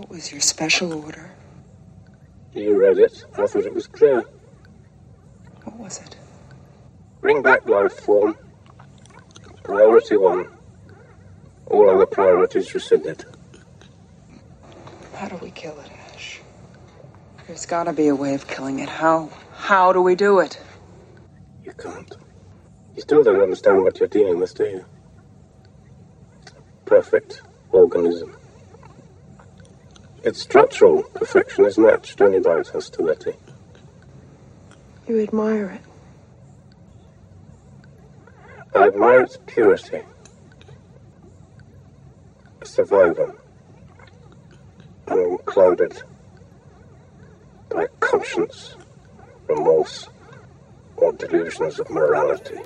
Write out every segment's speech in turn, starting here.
What was your special order? You read it. I thought it was clear. What was it? Bring back life form. Priority one. All other priorities rescinded. How do we kill it, Ash? There's gotta be a way of killing it. How? How do we do it? You can't. You still don't understand what you're dealing with, do you? Perfect organism. Its structural perfection is matched only by its hostility. You admire it. I admire its purity. A survivor. Unclouded by conscience, remorse, or delusions of morality.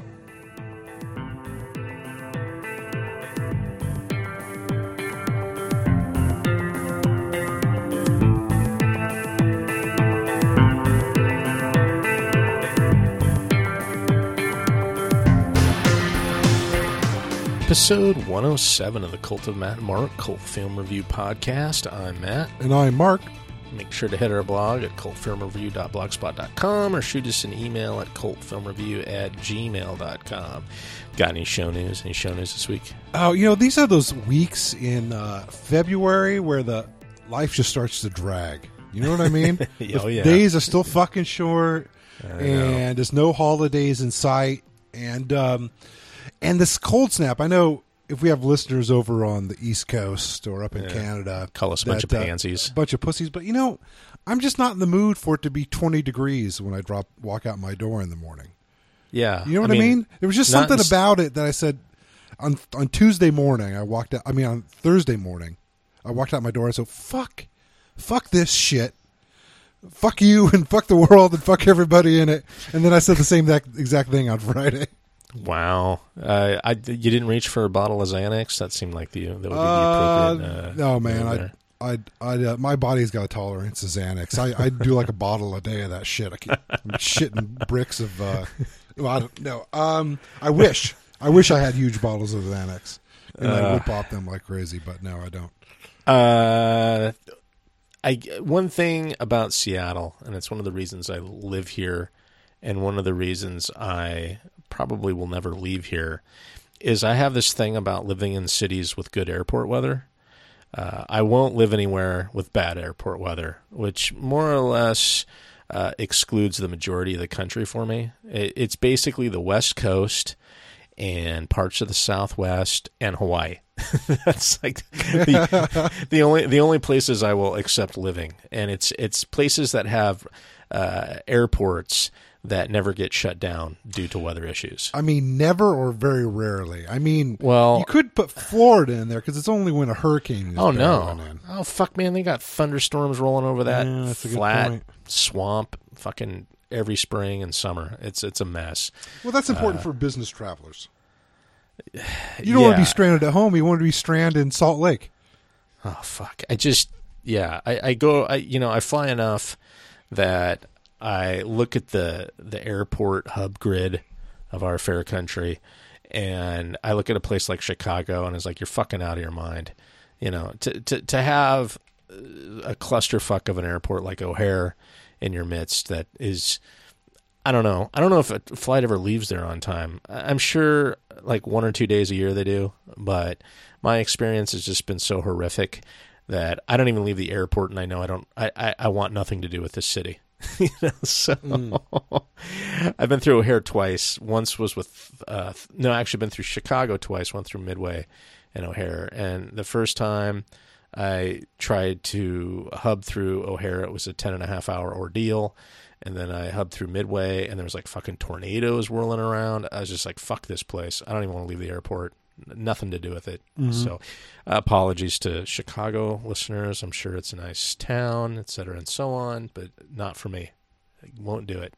Episode 107 of the Cult of Matt and Mark Cult Film Review Podcast. I'm Matt. And I'm Mark. Make sure to hit our blog at cultfilmreview.blogspot.com or shoot us an email at cultfilmreview at gmail.com. Got any show news? Any show news this week? Oh, you know, these are those weeks in uh, February where the life just starts to drag. You know what I mean? Oh, yeah. Days are still fucking short, and there's no holidays in sight, and um, and this cold snap. I know if we have listeners over on the East Coast or up in Canada, Call us a bunch of uh, pansies. a bunch of pussies. But you know, I'm just not in the mood for it to be 20 degrees when I drop walk out my door in the morning. Yeah. You know what I mean? There was just something in about it that I said on on Tuesday morning. I walked out. I mean, on Thursday morning, I walked out my door. and I said, "Fuck, fuck this shit, fuck you, and fuck the world, and fuck everybody in it." And then I said the same exact thing on Friday. Wow. Uh, I, you didn't reach for a bottle of Xanax? That seemed like the, that would be the Uh, appropriate. Uh, no, man. I, I, I, uh, my body's got a tolerance to Xanax. I, I do like a bottle a day of that shit. I keep I'm shitting bricks of. Uh, well, I don't know. Um, I wish, I wish I had huge bottles of Xanax, and I would pop them like crazy. But no, I don't. Uh, I one thing about Seattle, and it's one of the reasons I live here, and one of the reasons I probably will never leave here, is I have this thing about living in cities with good airport weather. Uh, I won't live anywhere with bad airport weather, which more or less uh, excludes the majority of the country for me. It, it's basically the West Coast and parts of the Southwest and Hawaii. That's like the, the only the only places I will accept living, and it's it's places that have uh, airports that never get shut down due to weather issues. I mean, never or very rarely. I mean, Well- you could put Florida in there because it's only when a hurricane. Is Oh no! Oh fuck, man! They got thunderstorms rolling over that Yeah, that's a good flat swamp, fucking every spring and summer. It's it's a mess. Well, that's important for business travelers. You don't want to Uh, be stranded at home. You want to be stranded in Salt Lake. Oh fuck! I just yeah. I, I go. I you know I fly enough that I look at the the airport hub grid of our fair country, and I look at a place like Chicago, and it's like you're fucking out of your mind. You know, to to to have a clusterfuck of an airport like O'Hare in your midst that is I don't know. I don't know if a flight ever leaves there on time. I'm sure like one or two days a year they do, but my experience has just been so horrific that I don't even leave the airport and I know I don't I, I, I want nothing to do with this city. you know, so I've been through O'Hare twice. Once was with uh no, I actually been through Chicago twice, went through Midway and O'Hare. And the first time I tried to hub through O'Hare, it was a ten and a half hour ordeal and then I hubbed through Midway, and there was like fucking tornadoes whirling around. I was just like, "Fuck this place! I don't even want to leave the airport. Nothing to do with it." So, uh, apologies to Chicago listeners. I'm sure it's a nice town, et cetera, and so on, but not for me. I won't do it.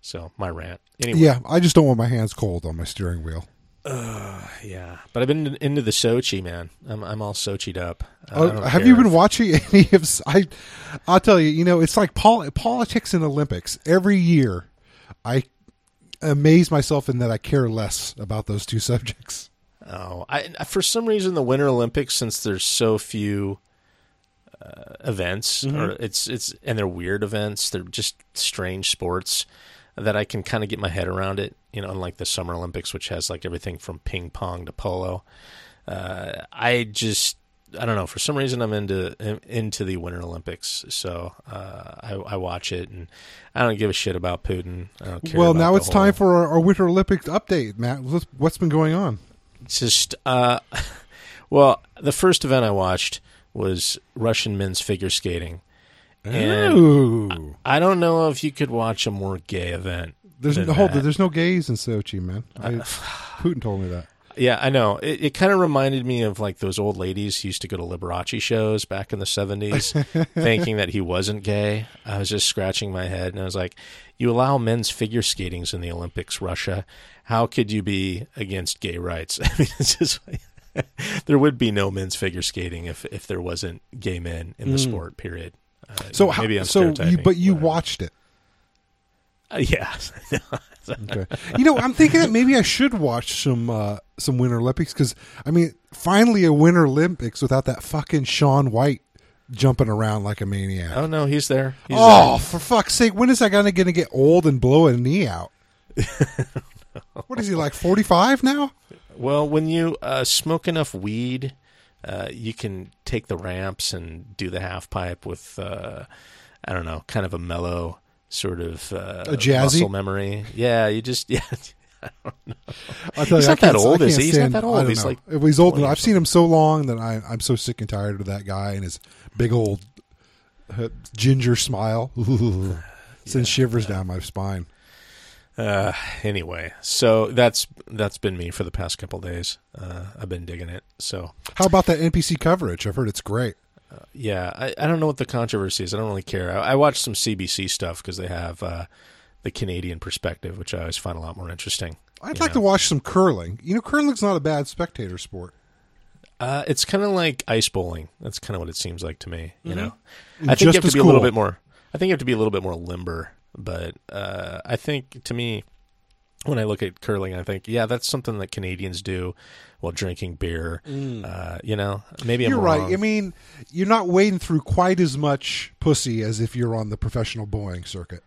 So, my rant. Anyway, Yeah, I just don't want my hands cold on my steering wheel. yeah. But I've been into the Sochi, man. I'm I'm all Sochi'd up. Oh, have you been if- watching any of? I, I'll tell you. You know, it's like pol- politics and Olympics. Every year, I amaze myself in that I care less about those two subjects. Oh, I for some reason the Winter Olympics, since there's so few uh, events, or it's it's and they're weird events. They're just strange sports that I can kind of get my head around it. You know, unlike the Summer Olympics, which has like everything from ping pong to polo. Uh, I just I don't know. For some reason, I'm into into the Winter Olympics, so uh, I, I watch it, and I don't give a shit about Putin. I don't care Well, now it's whole- time for our, our Winter Olympics update, Matt. What's been going on? Just uh, well, the first event I watched was Russian men's figure skating, and Ooh. I don't know if you could watch a more gay event. There's no, hold there's no gays in Sochi, man. I, Putin told me that. Yeah, I know. It, it kind of reminded me of like those old ladies who used to go to Liberace shows back in the 70s, thinking that he wasn't gay. I was just scratching my head and I was like, you allow men's figure skatings in the Olympics, Russia. How could you be against gay rights? I mean, it's just like, there would be no men's figure skating if, if there wasn't gay men in the sport, period. Uh, So how, maybe I'm so you, but you whatever. watched it. Uh, yeah. Okay. you know, I'm thinking that maybe I should watch some uh, some Winter Olympics because I mean, finally a Winter Olympics without that fucking Shaun White jumping around like a maniac. oh, no, he's there. He's oh, for fuck's sake! When is that guy going to get old and blow a knee out? what is he like? Forty five now? Well, when you uh, smoke enough weed, uh, you can take the ramps and do the half pipe with, uh, I don't know, kind of a mellow sort of uh, A jazzy? muscle memory. Yeah, you just yeah. I tell He's you, I not that can't- old, I is he? He's not stand- that old. I don't He's know. like If he's old. 20 or I've seen him so long that I, I'm so sick and tired of that guy and his big old uh, ginger smile. Sends shivers down my spine. Uh, anyway, so that's that's been me for the past couple days. Uh, I've been digging it. So How about that NBC coverage? I've heard it's great. Yeah, I, I don't know what the controversy is. I don't really care. I, I watched some CBC stuff because they have uh, the Canadian perspective, which I always find a lot more interesting. I'd like know. to watch some curling. You know, curling's not a bad spectator sport. Uh, it's kind of like ice bowling. That's kind of what it seems like to me. You know, I think you have to be a little bit more. I think you have to be a little bit more limber. But uh, I think to me, when I look at curling, I think, yeah, that's something that Canadians do while drinking beer. Uh, you know, maybe I'm Mm. You're right. wrong. I mean, you're not wading through quite as much pussy as if you're on the professional bowling circuit.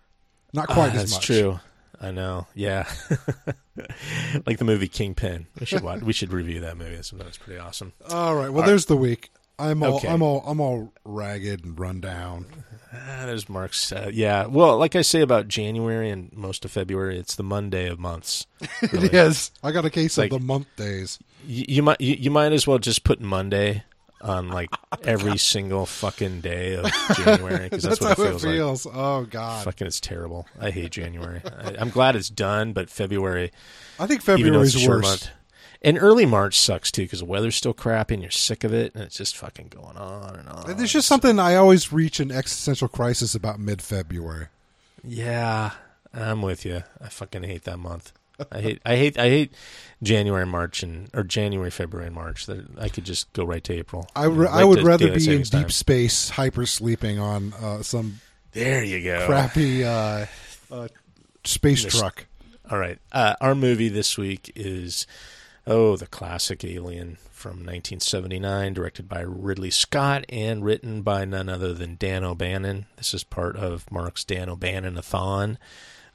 Not quite Ah, as that's much. true. I know. Yeah, like the movie Kingpin. We should watch. we should review that movie. Sometimes pretty awesome. All right. Well, there's the week. I'm all Okay. I'm all I'm all ragged and run down. Ah, there's Mark's. Uh, yeah. Well, like I say about January and most of February, it's the Monday of months. It is. I got a case Like- of the month days. You, you might you, you might as well just put Monday on like every single fucking day of January because That's, that's, what how it feels, it like. feels. Oh God. Fucking, it's terrible. I hate January. I, I'm glad it's done, but February, I think even though it's February's short worse. month, and early March sucks too because the weather's still crappy and you're sick of it, and it's just fucking going on and on. There's just something I always reach an existential crisis about mid-February. Yeah, I'm with you. I fucking hate that month. I hate, I hate, I hate January, March, and or January, February, and March. That I could just go right to April. I, You know, re- right I would rather be in deep time. space, hyper sleeping on uh, some There you go. crappy uh, uh, space truck. All right. Uh, our movie this week is oh the classic Alien from 1979, directed by Ridley Scott and written by none other than Dan O'Bannon. This is part of Mark's Dan O'Bannon-a-thon.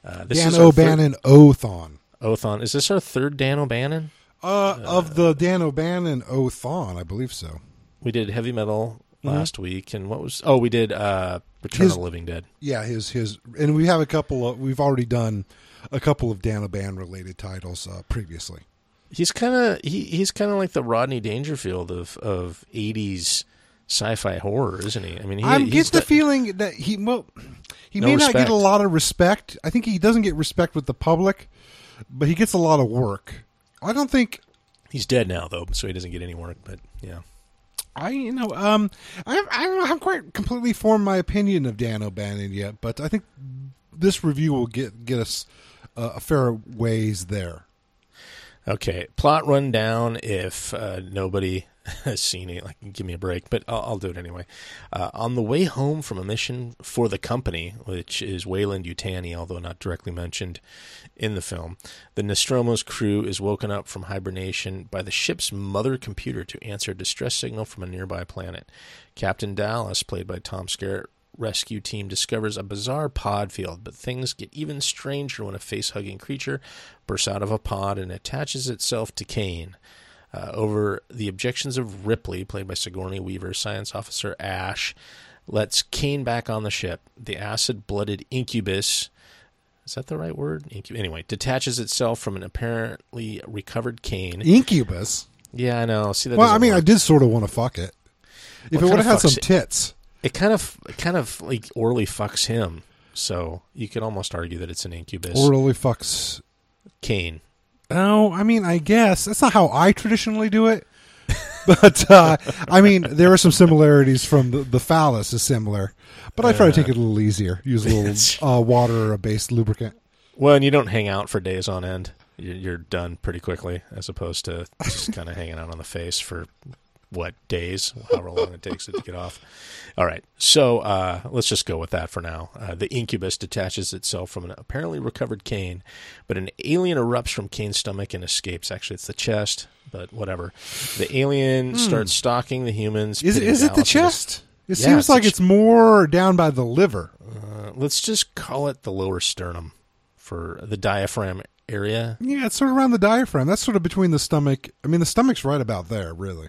Uh, this Dan is our O'Bannon Othon. Is this our third Dan O'Bannon? Uh, of the Dan O'Bannon Othon, I believe so. We did Heavy Metal last week, and what was? Oh, we did uh, Return His- of the Living Dead. Yeah, his his, and we have a couple of. We've already done a couple of Dan O'Bannon related titles uh, previously. He's kind of he, he's kind of like the Rodney Dangerfield of of 80s sci-fi horror, isn't he? I mean, he, I get the feeling that he well, he No may not get a lot of respect. I think he doesn't get respect with the public, but he gets a lot of work. I don't think He's dead now, though, so he doesn't get any work. But yeah, I you know um I I don't haven't quite completely formed my opinion of Dan O'Bannon yet, but I think this review will get get us uh, a fair ways there. Okay, plot rundown. If uh, nobody has seen it, like give me a break, but I'll, I'll do it anyway. Uh, on the way home from a mission for the company, which is Weyland Yutani, although not directly mentioned in the film, the Nostromo's crew is woken up from hibernation by the ship's mother computer to answer a distress signal from a nearby planet. Captain Dallas, played by Tom Skerritt, rescue team discovers a bizarre pod field, but things get even stranger when a face hugging creature bursts out of a pod and attaches itself to Kane. Uh, over the objections of Ripley, played by Sigourney Weaver, science officer Ash lets Kane back on the ship. The acid blooded incubus. Is that the right word? Incu- anyway, detaches itself from an apparently recovered Kane. Incubus. Yeah, I know. See that. Well, I mean, I did sort of want to fuck it. If it would have had some it? tits. It kind of, it kind of like orally fucks him. So you could almost argue that it's an incubus. Orally fucks. Kane. Oh, I mean, I guess that's not how I traditionally do it. but uh, I mean, there are some similarities from the, the phallus is similar, but I try to take it a little easier. Use a little uh, water-based lubricant. Well, and you don't hang out for days on end. You're done pretty quickly, as opposed to just kind of hanging out on the face for what days, however long it takes it to get off. All right, so uh, let's just go with that for now. Uh, the incubus detaches itself from an apparently recovered Kane, but an alien erupts from Kane's stomach and escapes. Actually, it's the chest, but whatever. The alien starts stalking the humans. Hmm. Is it? Is it the Dallas and his- chest? It Yeah, seems it's like ch- it's more down by the liver. Uh, let's just call it the lower sternum for the diaphragm area. Yeah, it's sort of around the diaphragm. That's sort of between the stomach. I mean, the stomach's right about there, really.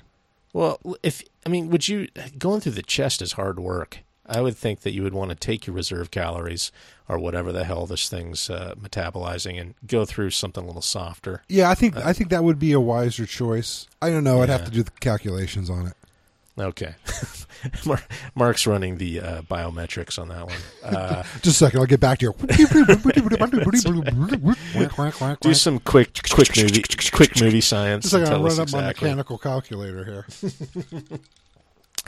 Well, if I mean, would you going through the chest is hard work. I would think that you would want to take your reserve calories or whatever the hell this thing's uh, metabolizing and go through something a little softer. Yeah, I think I think that would be a wiser choice. I don't know. I'd have to do the calculations on it. Okay, Mark's running the uh, biometrics on that one. Uh, Just a second, I'll get back to you. do some quick, quick movie, quick movie science. Just a and I'll tell run us up my mechanical calculator here.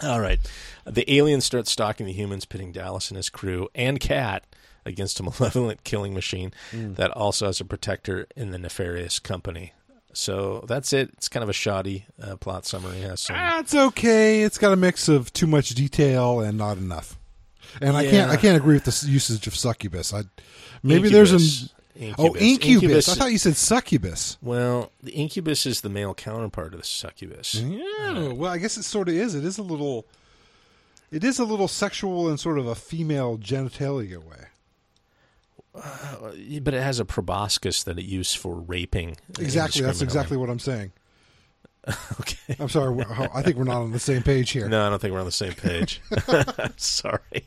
All right. The aliens start stalking the humans, pitting Dallas and his crew and Cat against a malevolent killing machine that also has a protector in the nefarious company. So that's it. It's kind of a shoddy uh, plot summary. It has some, Ah, it's okay. It's got a mix of too much detail and not enough. And I can't I can't agree with the usage of succubus. I maybe there's an Incubus. oh incubus. I thought you said succubus. Well, the incubus is the male counterpart of the succubus. Yeah. Well, I guess it sort of is. It is a little. It is a little sexual in sort of a female genitalia way. But it has a proboscis that it used for raping. Exactly. That's exactly what I'm saying. Okay. I'm sorry. I think we're not on the same page here. No, I don't think we're on the same page. Sorry.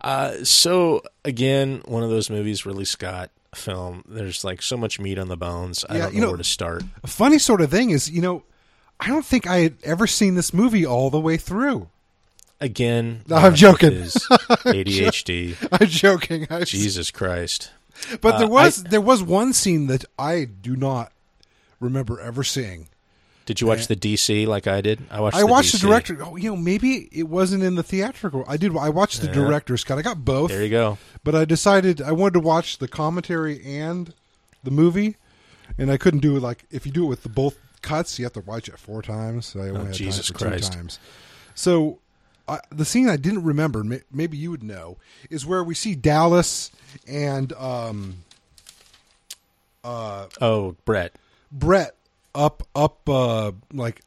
uh, so again, one of those movies, Ridley Scott film. There's like so much meat on the bones. I Yeah, don't you know, know- where to start. A funny sort of thing is, you know, I don't think I had ever seen this movie all the way through. Again, No, I'm uh, joking. ADHD. I'm joking. I, Jesus Christ. But there Uh, was there was one scene that I do not remember ever seeing. Did you watch the DC like I did? I watched. I the watched the director. Oh, you know, maybe it wasn't in the theatrical. I did. I watched the Yeah. director's cut. I got both. There you go. But I decided I wanted to watch the commentary and the movie, and I couldn't do it like if you do it with the both cuts, you have to watch it four times. So I only had Oh, Jesus time for Christ. two times. So I, the scene I didn't remember, may- maybe you would know, is where we see Dallas and um, Oh, Brett. Brett up up uh, like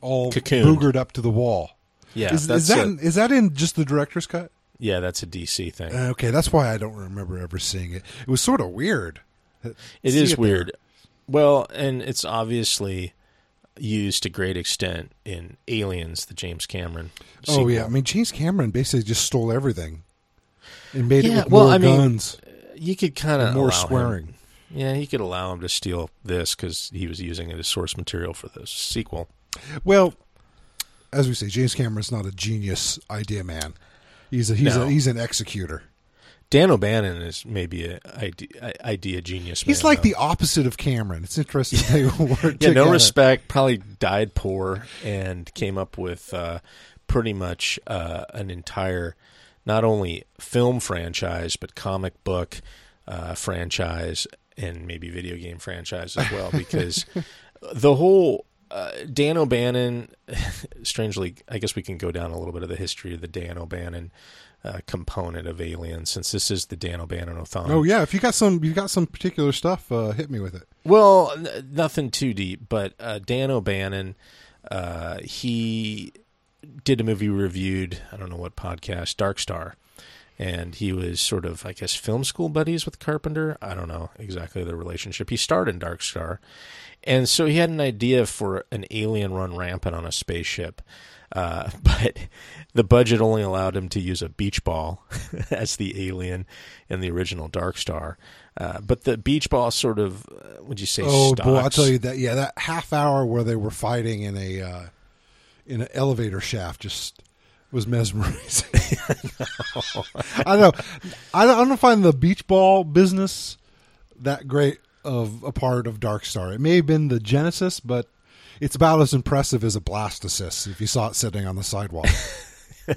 all boogered up to the wall. Yeah, is, that's is that a- is that in just the director's cut? yeah, that's a DC thing. Okay, that's why I don't remember ever seeing it. It was sort of weird. It See is there. weird. Well, and it's obviously used to great extent in Aliens, the James Cameron. Oh yeah, I mean James Cameron basically just stole everything and made Yeah, it with well, more I mean, guns, uh, you could kind of more swearing. Yeah, you could allow him to steal this because he was using it as source material for the sequel. Well, as we say, James Cameron's not a genius idea man. He's a he's No. a he's an executor. Dan O'Bannon is maybe a idea, idea genius. He's man, like though. the opposite of Cameron. It's interesting they work yeah, together. no respect. Probably died poor and came up with uh, pretty much uh, an entire, not only film franchise but comic book uh, franchise and maybe video game franchise as well because the whole uh, Dan O'Bannon, strangely, I guess we can go down a little bit of the history of the Dan O'Bannon uh, component of Alien, since this is the Dan O'Bannon Othon. Oh yeah, if you got some, you got some particular stuff. Uh, hit me with it. Well, n- nothing too deep, but uh, Dan O'Bannon, uh, he did a movie reviewed. I don't know what podcast, Dark Star, and he was sort of, I guess, film school buddies with Carpenter. I don't know exactly the relationship. He starred in Dark Star, and so he had an idea for an alien run rampant on a spaceship. Uh, but the budget only allowed him to use a beach ball as the alien in the original Dark Star. Uh, but the beach ball sort of, uh, would you say? Oh boy, I'll tell you that. Yeah, that half hour where they were fighting in a uh, in an elevator shaft just was mesmerizing. I don't know. I don't, I don't find the beach ball business that great of a part of Dark Star. It may have been the genesis, but it's about as impressive as a blastocyst if you saw it sitting on the sidewalk.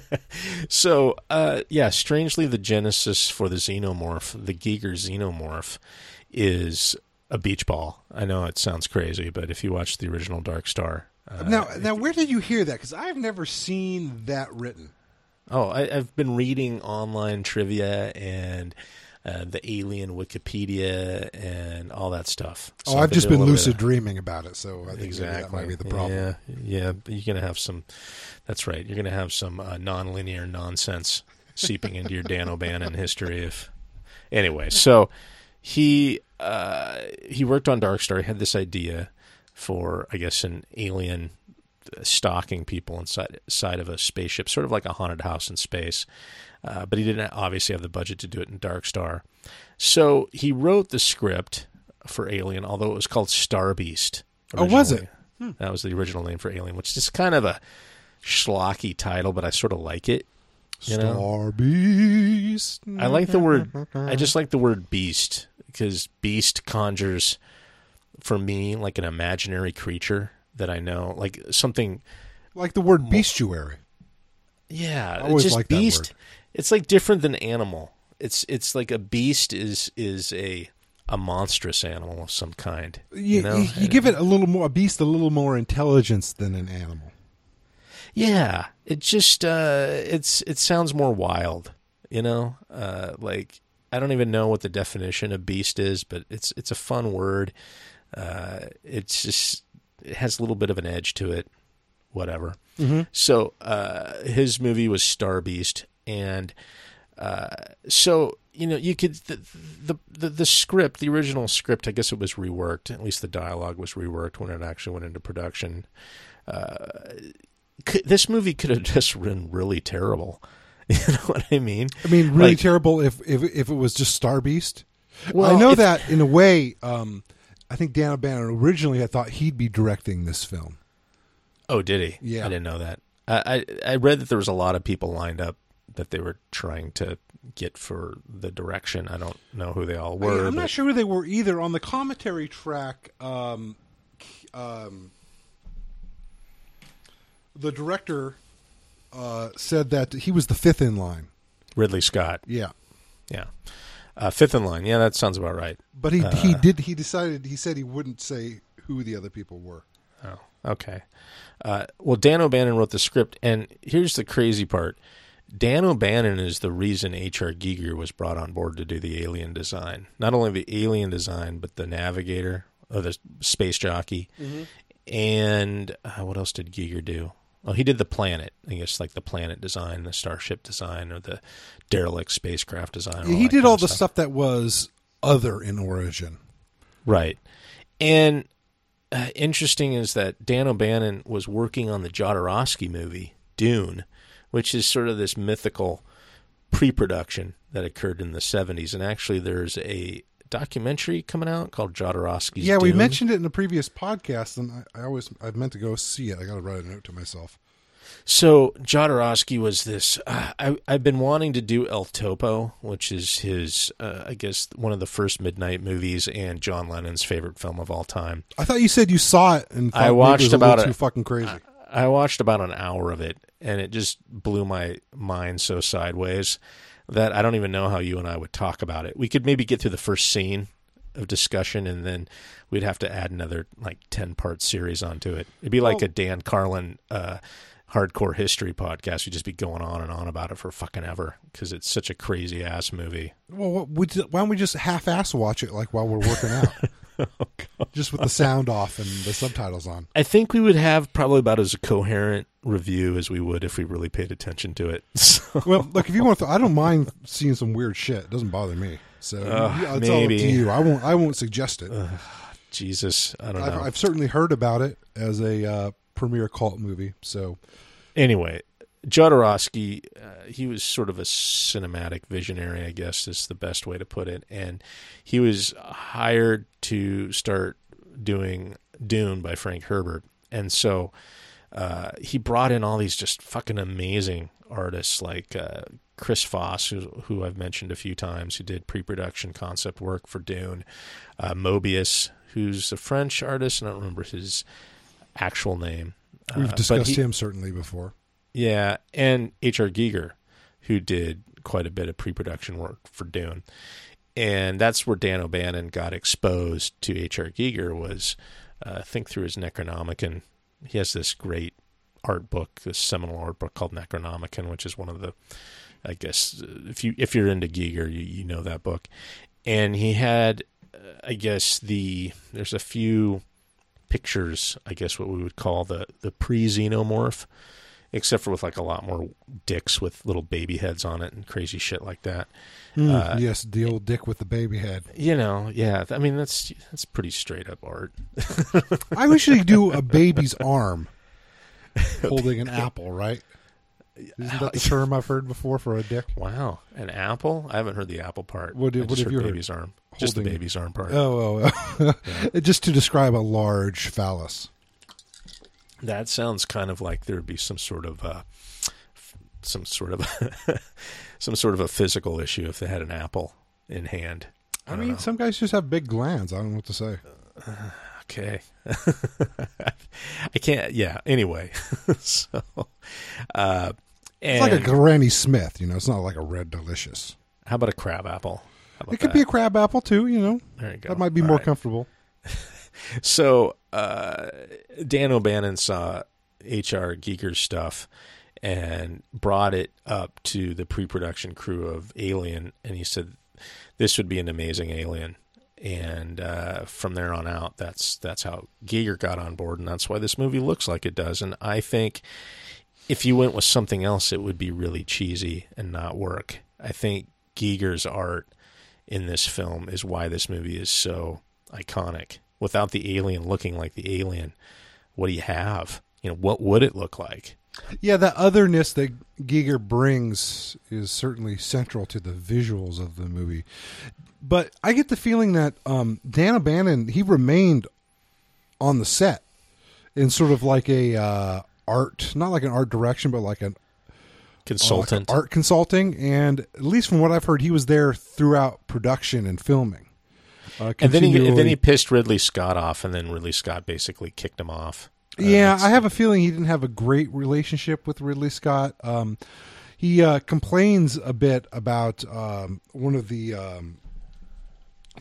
So, uh, yeah, strangely, the genesis for the xenomorph, the Giger xenomorph, is a beach ball. I know it sounds crazy, but if you watch the original Dark Star, uh, now, now, where did you hear that? Because I've never seen that written. oh, I, I've been reading online trivia and uh, the alien Wikipedia and all that stuff. Oh, I've been just been lucid dreaming about it, so I think exactly that might be the problem. Yeah, yeah, you're gonna have some. That's right. You're gonna have some uh, non-linear nonsense seeping into your Dan O'Bannon history. If anyway, so he uh, he worked on Dark Star. He had this idea for, I guess, an alien stalking people inside side of a spaceship, sort of like a haunted house in space. Uh, but he didn't obviously have the budget to do it in Dark Star. So he wrote the script for Alien, although it was called Star Beast. Oh, was it? originally. That was the original name for Alien, which is kind of a schlocky title, but I sort of like it. You know? Star Beast. I like the word. I just like the word beast because beast conjures for me like an imaginary creature that I know, like something. like the word bestiary. Yeah, I always just that beast. It's like different than animal. It's it's like a beast is is a a monstrous animal of some kind. You, You, know, you, you give it a little more, a beast, a little more intelligence than an animal. Yeah, it just uh, it's it sounds more wild, you know. Uh, like I don't even know what the definition of beast is, but it's it's a fun word. Uh, it's just it has a little bit of an edge to it. Whatever. So uh, his movie was Star Beast, and uh, so you know you could the, the the the script, the original script. I guess it was reworked. At least the dialogue was reworked when it actually went into production could, this movie could have just been really terrible. You know what I mean? I mean, really Like- terrible if, if if it was just Star Beast. Well, I know if- that in a way. Um, I think Dan O'Bannon originally had thought he'd be directing this film. Oh, did he? Yeah. I didn't know that. I, I I read that there was a lot of people lined up that they were trying to get for the direction. I don't know who they all were. I, am not sure who they were either. On the commentary track, um, um, the director uh, said that he was the fifth in line. Ridley Scott. Yeah, Yeah. Uh, fifth in line. Yeah, that sounds about right. but he Uh. he did he decided he said he wouldn't say who the other people were. Oh, okay. Uh, well, Dan O'Bannon wrote the script, and here's the crazy part: Dan O'Bannon is the reason H.R. Giger was brought on board to do the alien design. Not only the alien design, but the navigator, or the space jockey, and uh, what else did Giger do? Oh, he did the planet. I guess like the planet design, the starship design, or the derelict spacecraft design. he did all the stuff that was other in origin. Right. And uh, interesting is that Dan O'Bannon was working on the Jodorowsky movie, Dune, which is sort of this mythical pre production that occurred in the 70s. And actually, there's a documentary coming out called Jodorowsky's Yeah, we mentioned it in a previous podcast, and I, I always I meant to go see it. I got to write a note to myself. So Jodorowsky was this. Uh, I I've been wanting to do El Topo, which is his, uh, I guess, one of the first midnight movies and John Lennon's favorite film of all time. I thought you said you saw it and thought I watched it was a about it. too fucking crazy. I watched about an hour of it, and it just blew my mind so sideways that I don't even know how you and I would talk about it. We could maybe get through the first scene of discussion, and then we'd have to add another like ten part series onto it. It'd be like Well- a Dan Carlin uh, hardcore history podcast. We'd just be going on and on about it for fucking ever because it's such a crazy ass movie. Well, what, why don't we just half-ass watch it like while we're working out, just with the sound off and the subtitles on? I think we would have probably about as coherent review as we would if we really paid attention to it. So, Well, look, if you want to, I don't mind seeing some weird shit. It doesn't bother me. So Uh, yeah, it's all up maybe. to you. I won't. I won't suggest it. Jesus, I don't I've, know. I've certainly heard about it as a uh, premiere cult movie. So anyway, Jodorowsky, uh, he was sort of a cinematic visionary, I guess is the best way to put it. And he was hired to start doing Dune by Frank Herbert. And so uh, he brought in all these just fucking amazing artists like uh, Chris Foss, who, who I've mentioned a few times, who did pre production concept work for Dune, uh, Mobius, who's a French artist, and I don't remember his actual name. we've Uh, discussed he- him certainly before. Yeah, and H.R. Giger, who did quite a bit of pre-production work for Dune, and that's where Dan O'Bannon got exposed to H.R. Giger was, uh, I think through his Necronomicon. He has this great art book, this seminal art book called Necronomicon, which is one of the, I guess, if you if you're into Giger, you you know that book, and he had, uh, I guess the there's a few pictures, I guess what we would call the the pre-xenomorph except for with like a lot more dicks with little baby heads on it and crazy shit like that. Mm, yes, the old dick with the baby head. You know, yeah. I mean, that's that's pretty straight up art. I wish they do a baby's arm holding an apple. Right? Isn't that the term I've heard before for a dick? Wow, an apple? I haven't heard the apple part. What did- what have you heard? baby's arm? Just the baby's arm part. Oh, oh, oh. just to describe a large phallus. That sounds kind of like there would be some sort of uh, some sort of some sort of a physical issue if they had an apple in hand. I, don't mean, know. some guys just have big glands. I don't know what to say. Okay. I can't. Yeah. Anyway, so uh, It's like a Granny Smith, you know. It's not like a red delicious. how about a crab apple? It could that? be a crab apple too, you know. There you go. That might be All more right. comfortable. So uh, Dan O'Bannon saw H.R. Giger's stuff and brought it up to the pre-production crew of Alien, and he said this would be an amazing Alien. And uh, from there on out, that's that's how Giger got on board, and that's why this movie looks like it does. And I think if you went with something else, it would be really cheesy and not work. I think Giger's art in this film is why this movie is so iconic. Without the alien looking like the alien, what do you have? You know, what would it look like? Yeah, that otherness that Giger brings is certainly central to the visuals of the movie. But I get the feeling that um, Dan O'Bannon he remained on the set in sort of like a uh, art, not like an art direction, but like an Consultant. like art consulting. And at least from what I've heard, he was there throughout production and filming. Uh, and then he then he pissed Ridley Scott off, and then Ridley Scott basically kicked him off. Uh, yeah, I have a feeling he didn't have a great relationship with Ridley Scott. Um, he uh, complains a bit about um, one of the um,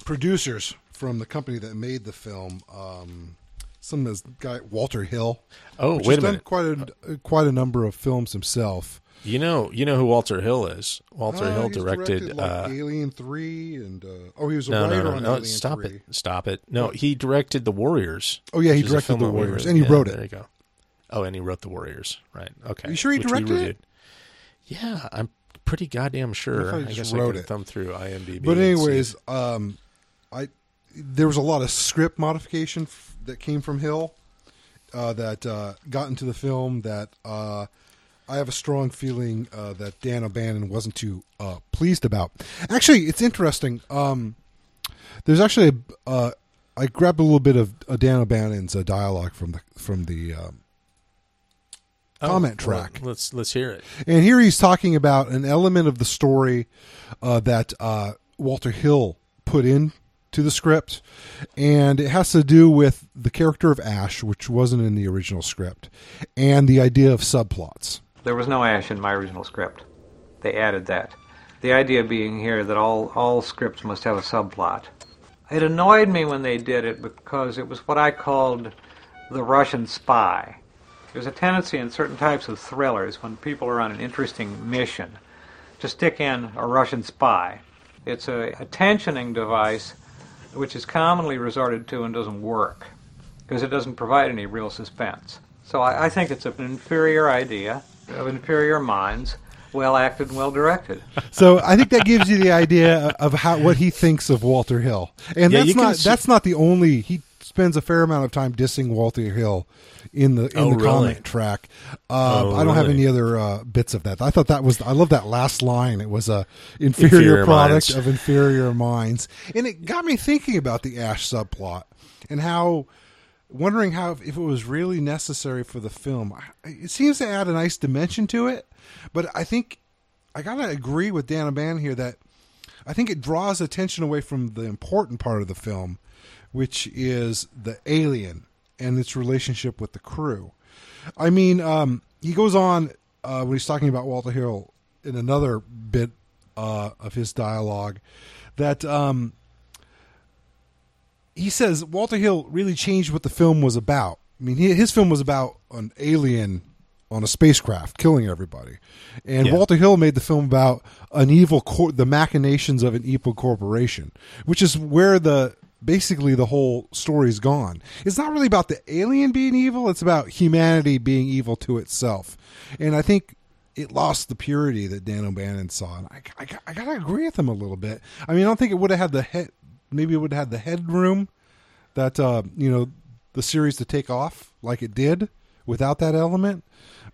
producers from the company that made the film. Um, some of this guy Walter Hill. Oh, wait a done minute. quite a quite a number of films himself. You know, you know who Walter Hill is. Walter Uh, Hill he's directed. like uh, Alien Three, and uh, oh, he was a no, writer no, no, on no! Alien Stop 3. it! Stop it! No, he directed the Warriors. Oh yeah, he which is a directed the Warriors, and he Yeah, wrote There you go. Oh, and he wrote the Warriors. Right. Okay. Are you sure he directed it? Yeah, I'm pretty goddamn sure. I, just guess wrote I it. can thumb through IMDb. But anyways, um, I there was a lot of script modification f- that came from Hill uh, that uh, got into the film that uh, I have a strong feeling uh, that Dan O'Bannon wasn't too uh, pleased about. Actually, it's interesting. Um, there's actually a, uh, I grabbed a little bit of uh, Dan O'Bannon's uh, dialogue from the from the um, Oh, comment well, track. let's let's hear it. And here he's talking about an element of the story uh, that uh, Walter Hill put in to the script, and it has to do with the character of Ash, which wasn't in the original script, and the idea of subplots. There was no Ash in my original script. They added that. The idea being here that all, all scripts must have a subplot. It annoyed me when they did it because it was what I called the Russian spy. There's a tendency in certain types of thrillers when people are on an interesting mission to stick in a Russian spy. It's a attentioning device which is commonly resorted to and doesn't work because it doesn't provide any real suspense. So I, I think it's an inferior idea of inferior minds, well acted and well directed. So I think that gives you the idea of how what he thinks of Walter Hill, and Yeah, that's you can not see- that's not the only. He spends a fair amount of time dissing Walter Hill in the in Oh, the really? comment track. Uh, Oh, I don't have any other uh, bits of that. I thought that was I love that last line. It was a inferior, Inferior product minds. of inferior minds, and it got me thinking about the Ash subplot and how. Wondering how if it was really necessary for the film. It seems to add a nice dimension to it, but I think I gotta agree with Dan O'Bannon here that I think it draws attention away from the important part of the film, which is the alien and its relationship with the crew. I mean, um, he goes on uh, when he's talking about Walter Hill in another bit uh, of his dialogue that um, he says Walter Hill really changed what the film was about. I mean, he, his film was about an alien on a spacecraft killing everybody, and Yeah. Walter Hill made the film about an evil, cor- the machinations of an evil corporation, which is where the basically the whole story's gone. It's not really about the alien being evil; it's about humanity being evil to itself, and I think it lost the purity that Dan O'Bannon saw. And I, I, I gotta agree with him a little bit. I mean, I don't think it would have had the head. Maybe it would have had the headroom that uh, you know the series to take off like it did without that element.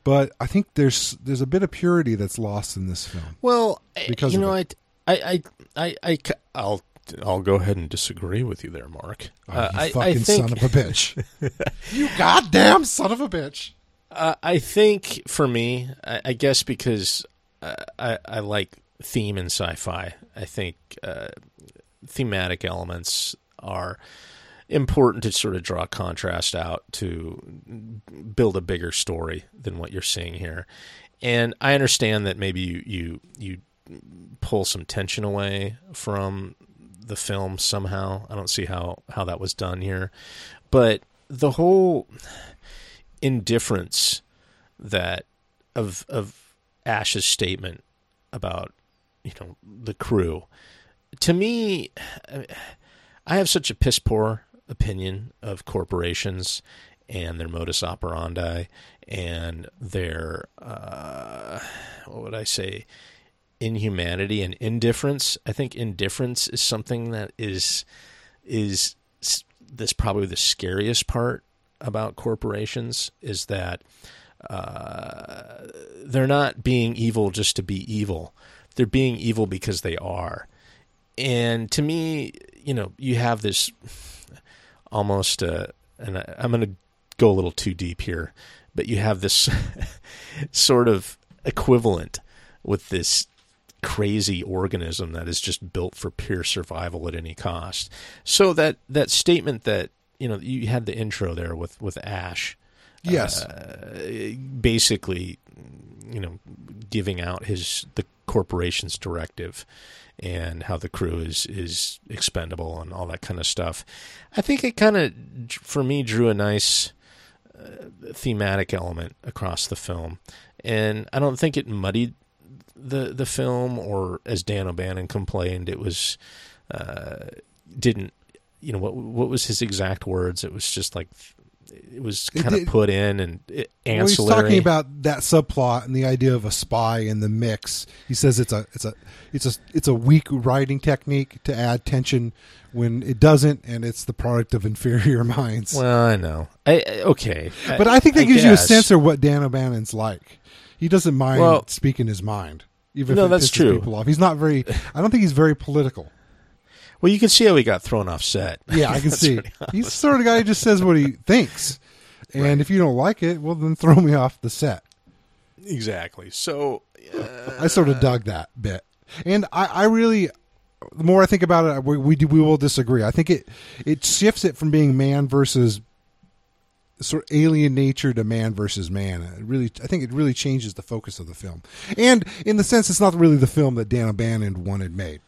But I think there's there's a bit of purity that's lost in this film. Well, Because you know. I, I, I, I, I, will I'll go ahead and disagree with you there, Mark. Oh, Uh, you I, fucking I think, son of a bitch! you goddamn son of a bitch! uh, I think for me, I, I guess because uh, I, I like theme in sci-fi. I think uh, thematic elements are important to sort of draw contrast out to build a bigger story than what you're seeing here. And I understand that maybe you you you pull some tension away from the film somehow. I don't see how how that was done here. But the whole indifference that of of Ash's statement about you know the crew to me I have such a piss poor opinion of corporations and their modus operandi and their uh, what would I say inhumanity and indifference. I think indifference is something that is is this probably the scariest part about corporations is that uh, they're not being evil just to be evil. They're being evil because they are. And to me, you know, you have this almost, uh, and I, I'm going to go a little too deep here, but you have this sort of equivalent with this crazy organism that is just built for pure survival at any cost. So that that statement that you know you had the intro there with with Ash, Yes. uh, basically, you know, giving out his the corporation's directive and how the crew is is expendable and all that kind of stuff. I think it kind of for me drew a nice uh, thematic element across the film, and I don't think it muddied the the film or as Dan O'Bannon complained, it was uh, didn't you know what what was his exact words? It was just like it was It kind of put in and eh, it, When he's talking about that subplot and the idea of a spy in the mix. He says it's a it's a it's a it's a weak writing technique to add tension when it doesn't, and it's the product of inferior minds. well, I know. I, I- okay, but I think that gives you a sense of what Dan O'Bannon's like. He doesn't mind Well- speaking his mind, even No, if it that's pisses true. people off. He's not very. I don't think he's very political. Well, you can see how he got thrown off set. Yeah, I can see. He's the sort of guy who just says what he thinks, and if you don't like it, well, then throw me off the set. exactly. So I sort of uh, dug that bit, and I, I really, the more I think about it, we we, do, we will disagree. I think it it shifts it from being man versus sort of alien nature to man versus man. It really, I think it really changes the focus of the film, and in the sense, it's not really the film that Dan O'Bannon wanted made.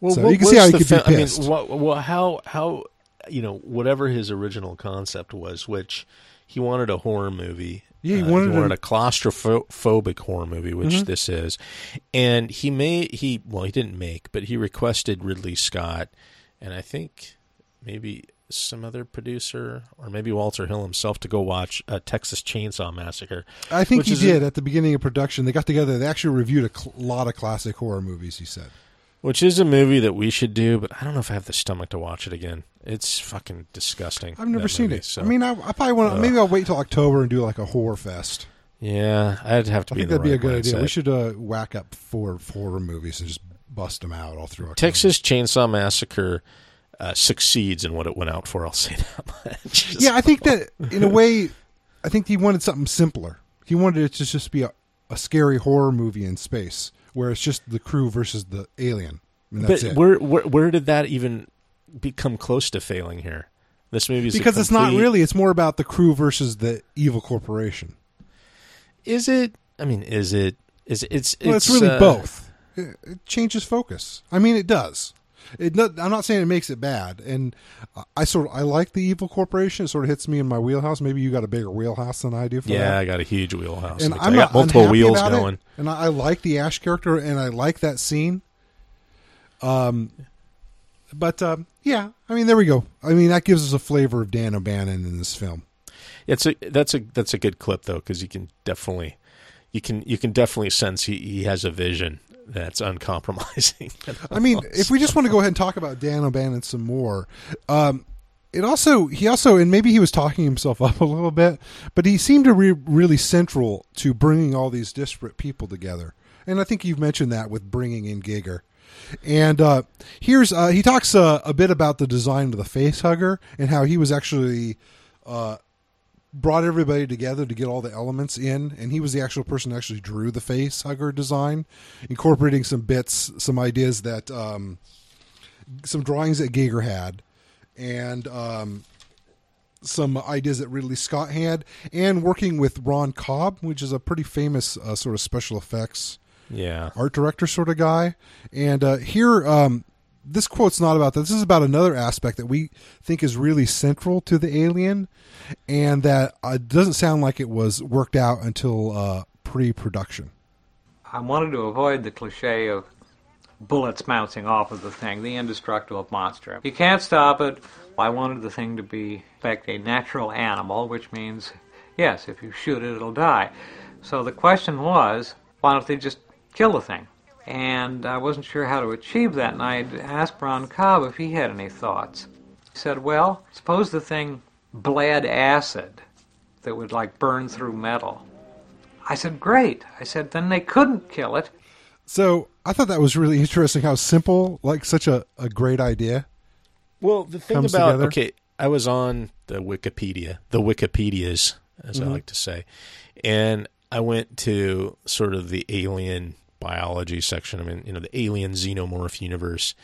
Well, So what you can see how he could be fi- I mean, pissed. what, what, how, how, you know, whatever his original concept was, which he wanted a horror movie. Yeah, he Uh, wanted a- Mm-hmm. a claustrophobic horror movie, which this is, and he made he well, he didn't make, but he requested Ridley Scott, and I think maybe some other producer or maybe Walter Hill himself to go watch uh, Texas Chainsaw Massacre. I think he did a- at the beginning of production. They got together. They actually reviewed a cl- lot of classic horror movies. He said. Which is a movie that we should do, but I don't know if I have the stomach to watch it again. It's fucking disgusting. I've never seen movie, it. so- I mean, I, I probably want. to Maybe I'll wait till October and do like a horror fest. yeah, I'd have to I be. think in that'd be a good idea. We should uh, whack up four horror movies and just bust them out all through October. Texas Chainsaw Massacre uh, succeeds in what it went out for. I'll say that much. Yeah, I think that in a way, I think he wanted something simpler. He wanted it to just be a, a scary horror movie in space, where it's just the crew versus the alien. And that's but it. where, where where did that even become close to failing here? This movie is because it's not really. It's more about the crew versus the evil corporation. Is it? I mean, is it? Is it, it's? Well, it's, really uh, both. It, it changes focus. I mean, it does. It not, I'm not saying it makes it bad, and I sort of I like the evil corporation. It sort of hits me in my wheelhouse. Maybe you got a bigger wheelhouse than I do. For Yeah, that. I got a huge wheelhouse. and I'm. I got multiple wheels going. It, and I, I like the Ash character, and I like that scene. Um, but um, yeah, I mean, there we go. I mean, that gives us a flavor of Dan O'Bannon in this film. It's a that's a that's a good clip though because you can definitely you can you can definitely sense he, he has a vision that's uncompromising. I mean, if we just want to go ahead and talk about Dan O'Bannon some more, um, it also he also and maybe he was talking himself up a little bit, but he seemed to be really central to bringing all these disparate people together. And I think you've mentioned that with bringing in Giger. And uh, here's uh, he talks uh, a bit about the design of the face hugger and how he was actually uh, brought everybody together to get all the elements in, and he was the actual person who actually drew the face hugger design, incorporating some bits, some ideas that, um, some drawings that Giger had, and um, some ideas that Ridley Scott had, and working with Ron Cobb, which is a pretty famous uh, sort of special effects yeah, art director sort of guy. And uh, here, um, this quote's not about that. This is about another aspect that we think is really central to the alien, and that uh, doesn't sound like it was worked out until uh, pre-production. I wanted to avoid the cliche of bullets bouncing off of the thing, the indestructible monster. You can't stop it. I wanted the thing to be, in fact, a natural animal, which means, yes, if you shoot it, it'll die. So the question was, why don't they just kill the thing? And I wasn't sure how to achieve that, and I asked Ron Cobb if he had any thoughts. He said, well, suppose the thing bled acid that would, like, burn through metal. I said, great. I said, then they couldn't kill it. So I thought that was really interesting. How simple, like such a, a great idea. Well, the thing comes about together. okay, I was on the Wikipedia, the Wikipedias, as Mm-hmm. I like to say, and I went to sort of the alien biology section. I mean, you know, the alien xenomorph universe,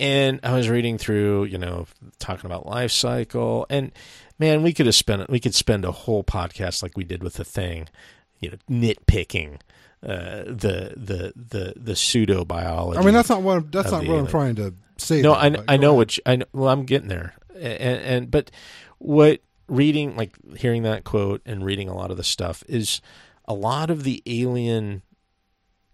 and I was reading through, you know, talking about life cycle, and man, we could have spent we could spend a whole podcast like we did with the thing, you know, nitpicking. Uh, the the the the pseudo biology. I mean, that's not what I'm, that's not what I'm trying to say. No, though, I, I know ahead. what you, I know, well I'm getting there, and, and but what reading like hearing that quote and reading a lot of the stuff is a lot of the alien.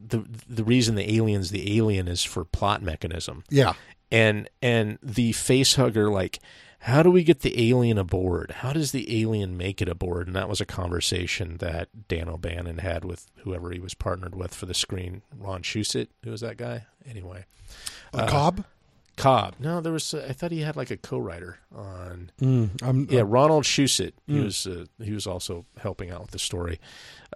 The the reason the alien's the alien is for plot mechanism, Yeah, and and the face hugger like how do we get the alien aboard? How does the alien make it aboard? And that was a conversation that dan o'bannon had with whoever he was partnered with for the screen. Ron shusett who was that guy? Anyway. A Cobb. Cobb. No, there was. I thought he had like a co-writer on. Mm, I'm, Yeah, Ronald Shusett. He was. Uh, he was also helping out with the story,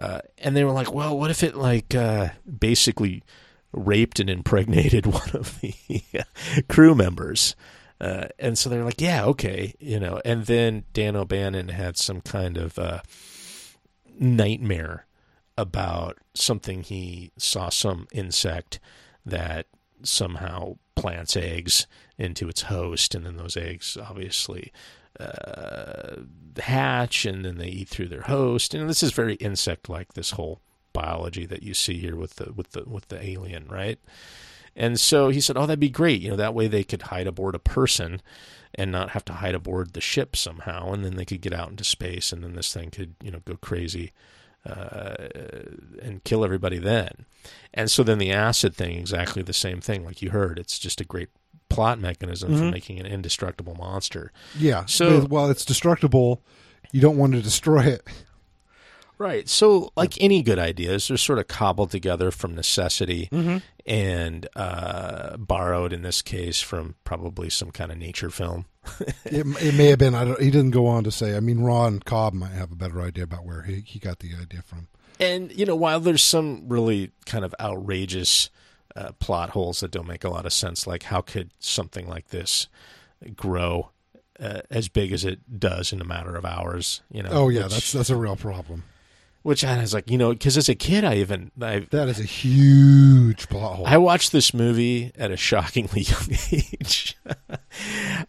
uh, and they were like, "Well, what if it like uh, basically raped and impregnated one of the crew members?" Uh, and so they're like, "Yeah, okay," you know. And then Dan O'Bannon had some kind of uh, nightmare about something he saw some insect that somehow plants eggs into its host, and then those eggs obviously uh, hatch, and then they eat through their host. And this is very insect-like. This whole biology that you see here with the with the with the alien, right? And so he said, "Oh, that'd be great. You know, that way they could hide aboard a person." And not have to hide aboard the ship somehow, and then they could get out into space, and then this thing could, you know, go crazy uh, and kill everybody then. And so then the acid thing, exactly the same thing. Like you heard, it's just a great plot mechanism for making an indestructible monster. Yeah. So- while it's destructible, you don't want to destroy it. Right. So, like any good ideas, they're sort of cobbled together from necessity and uh, borrowed, in this case, from probably some kind of nature film. It, it may have been. I don't, he didn't go on to say. I mean, Ron Cobb might have a better idea about where he, he got the idea from. And, you know, while there's some really kind of outrageous uh, plot holes that don't make a lot of sense, like how could something like this grow uh, as big as it does in a matter of hours? You know? Oh yeah, which, that's that's a real problem. Which I was like, you know, because as a kid, I even I That is a huge plot hole. I watched this movie at a shockingly young age.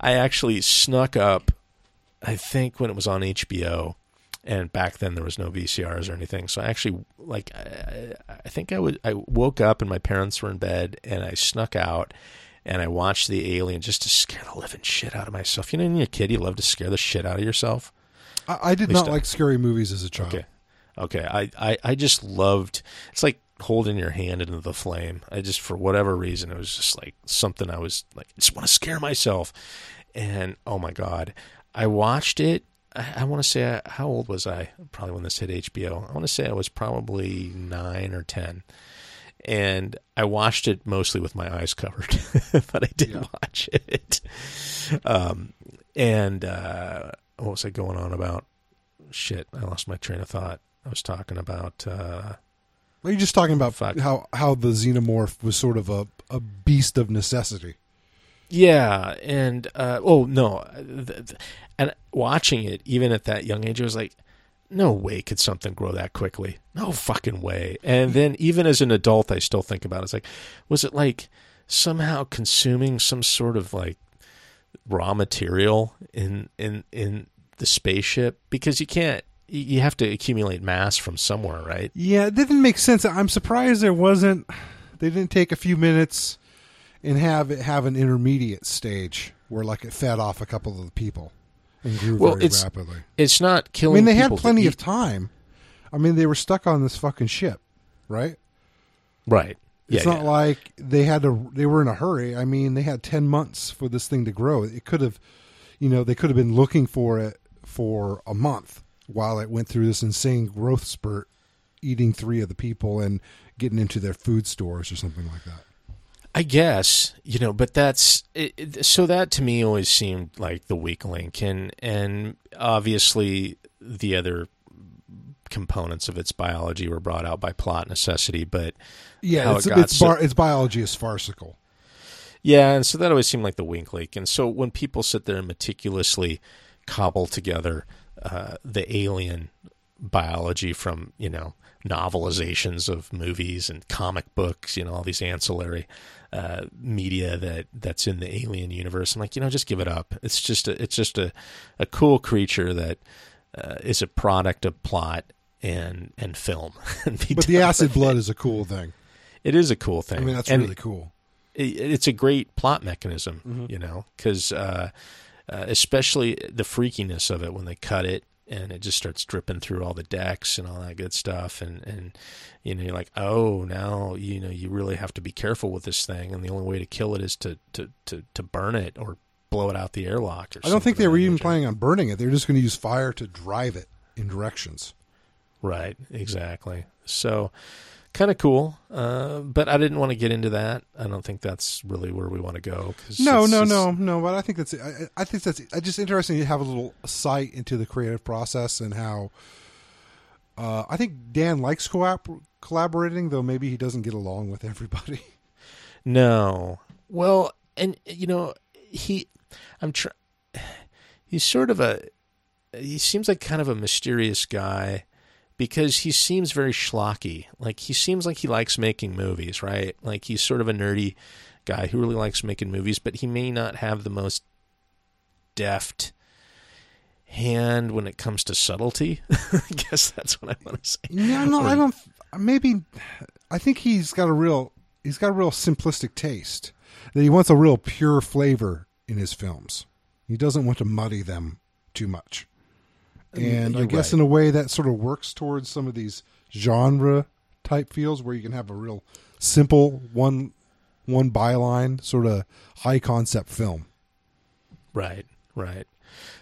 I actually snuck up, I think when it was on HBO, and back then there was no VCRs or anything. So I actually like, I, I think I was I woke up and my parents were in bed, and I snuck out. And I watched the alien just to scare the living shit out of myself. You know, when you're a kid, you love to scare the shit out of yourself. I, I did not I- like scary movies as a child. Okay. Okay. I, I, I just loved it's like holding your hand into the flame. I just for whatever reason it was just like something I was like I just want to scare myself. And oh my god. I watched it I, I want to say uh, how old was I? Probably when this hit HBO. I want to say I was probably 9 or 10. And I watched it mostly with my eyes covered, but I did watch it. Um, and uh, what was I going on about? Shit, I lost my train of thought. I was talking about uh, Are you just talking about Fuck. how how the xenomorph was sort of a, a beast of necessity? yeah, and uh, oh no, and watching it even at that young age, I was like, no way could something grow that quickly. No fucking way. And then even as an adult, I still think about it. It's like, was it like somehow consuming some sort of like raw material in in in the spaceship because you can't. You you have to accumulate mass from somewhere, right? Yeah, it didn't make sense. I'm surprised there wasn't. They didn't take a few minutes and have it have an intermediate stage where like it fed off a couple of the people and grew Well, very it's- rapidly. It's not killing. I mean, they had plenty of time. I mean, they were stuck on this fucking ship, right? right. It's yeah, not yeah. like they had to. They were in a hurry. I mean, they had ten months for this thing to grow. It could have, you know, they could have been looking for it for a month while it went through this insane growth spurt, eating three of the people and getting into their food stores or something like that. I guess you know, but that's it, it- so. That to me always seemed like the weak link, and and obviously the other components of its biology were brought out by plot necessity. But Yeah, it's it it's, so- bar, its biology is farcical. yeah, and so that always seemed like the weak link. And so when people sit there and meticulously cobble together uh, the alien biology from you know novelizations of movies and comic books, you know all these ancillary uh, media that that's in the alien universe. I'm like, you know, just give it up. It's just a, it's just a, a cool creature that uh, is a product of plot and and film. and But the acid blood it. is a cool thing. it is a cool thing. I mean, that's And really cool. it, it's a great plot mechanism, Mm-hmm. you know, because uh, uh, especially the freakiness of it when they cut it and it just starts dripping through all the decks and all that good stuff, and and you know you're like, oh, now you know you really have to be careful with this thing, and the only way to kill it is to to to, to burn it or blow it out the airlock. Or I don't think they were even planning on burning it. They were just going to use fire to drive it in directions. Right, exactly. So kind of cool, uh, but I didn't want to get into that. I don't think that's really where we want to go. No, no, it's- no, no. But I think that's I, I think that's I just interesting to have a little sight into the creative process and how. Uh, I think Dan likes co-op collaborating, though maybe he doesn't get along with everybody. No. Well, and you know, he I'm trying he's sort of a he seems like kind of a mysterious guy because he seems very schlocky. Like he seems like he likes making movies, right? Like he's sort of a nerdy guy who really likes making movies, but he may not have the most deft hand when it comes to subtlety. I guess that's what I want to say. No, no, I don't. Maybe I think he's got a real he's got a real simplistic taste. That he wants a real pure flavor in his films. He doesn't want to muddy them too much. And I you're guess right. in a way that sort of works towards some of these genre type feels where you can have a real simple one one byline sort of high concept film. Right, right.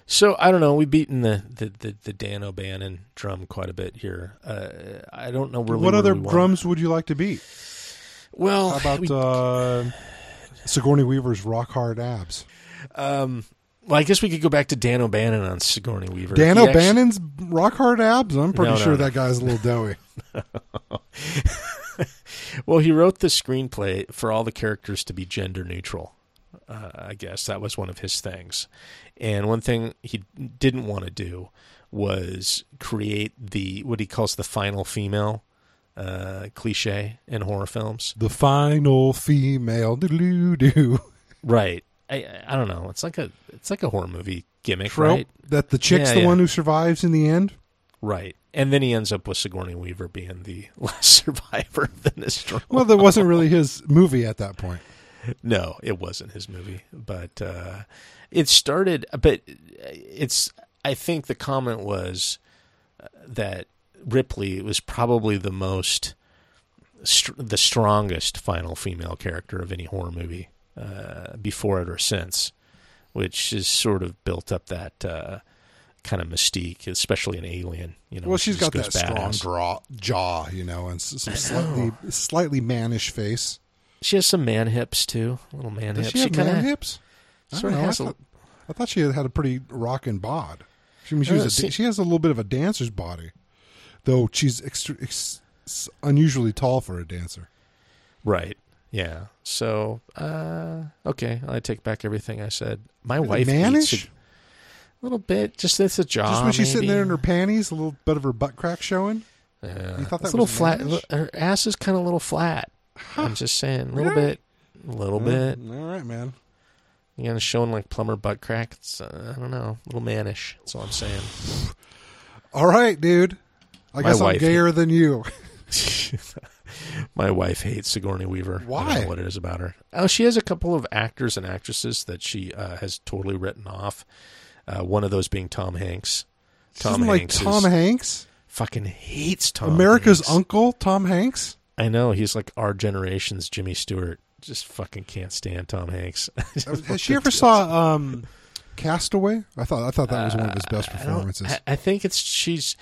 So I don't know. We've beaten the the, the, the Dan O'Bannon drum quite a bit here. Uh, I don't know really what other drums would you like to beat? Well, How about we- uh, Sigourney Weaver's Rock Hard Abs? um, well, I guess we could go back to Dan O'Bannon on Sigourney Weaver. Dan He actually- O'Bannon's Rock Hard Abs? I'm pretty No, no, sure no. that guy's a little doughy. Well, he wrote the screenplay for all the characters to be gender neutral. Uh, I guess that was one of his things. And one thing he didn't want to do was create the what he calls the final female uh, cliche in horror films. The final female doo doo Right. I I don't know. It's like a it's like a horror movie gimmick, trope right? that the chick's Yeah, the yeah. one who survives in the end. Right. And then he ends up with Sigourney Weaver being the last survivor of the Nostromo. Well, that wasn't really his movie at that point. No, it wasn't his movie, but uh, it started. But it's. I think the comment was uh, that Ripley was probably the most, the strongest final female character of any horror movie uh, before it or since, which has sort of built up that uh, kind of mystique, especially an Alien. You know, Well, she she's got that goes strong badass. draw, jaw, you know, and some slightly slightly mannish face. She has some man hips too, a little man Does hips. she have kinda, man hips? I sort of know. I has a- thought, I thought she had, had a pretty rockin' bod. She, I mean, she, was Uh, a, she has a little bit of a dancer's body, though she's extra, ex, unusually tall for a dancer. Right. Yeah. So, uh, okay, I take back everything I said. My wife mannish? hates a little bit. Just it's a jaw. Just when she's sitting there in her panties, a little bit of her butt crack showing. Yeah. You thought It's that a little flat. Her ass is kind of a little flat. I'm just saying, a little Really? bit, a little bit. All right, man. You know, showing like plumber butt crack. It's uh, I don't know, a little mannish. That's all I'm saying. All right, dude. I My guess I'm gayer than you. My wife hates Sigourney Weaver. I don't Why? know what it is about her. Oh, she has a couple of actors and actresses that she uh, has totally written off. Uh, one of those being Tom Hanks. Tom Isn't like Hanks Tom is- Hanks, fucking hates Tom. America's Hanks. uncle, Tom Hanks. I know he's like our generation's Jimmy Stewart. Just fucking can't stand Tom Hanks. Has she ever saw um, Castaway? I thought I thought that was one of his best I performances. I, I think it's she's.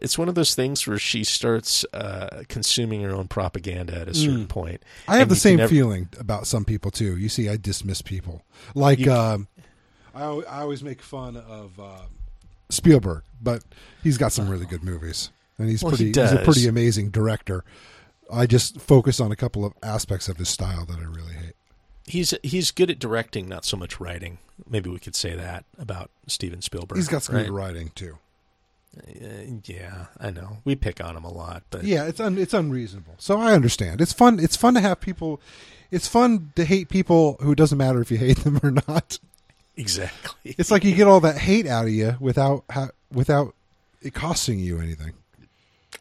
It's one of those things where she starts uh, consuming her own propaganda at a certain point. I have the same never- feeling about some people too. You see, I dismiss people. Like You- um, I, I always make fun of uh, Spielberg, but he's got some really good movies, and he's Well, he pretty. he's a pretty amazing director. I just focus on a couple of aspects of his style that I really hate. He's he's good at directing, not so much writing. Maybe we could say that about Steven Spielberg. He's got some right? good writing too. Uh, yeah, I know. We pick on him a lot, but Yeah, it's un, it's unreasonable. So I understand. It's fun. It's fun to have people. It's fun to hate people who it doesn't matter if you hate them or not. exactly. It's like you get all that hate out of you without ha- without it costing you anything.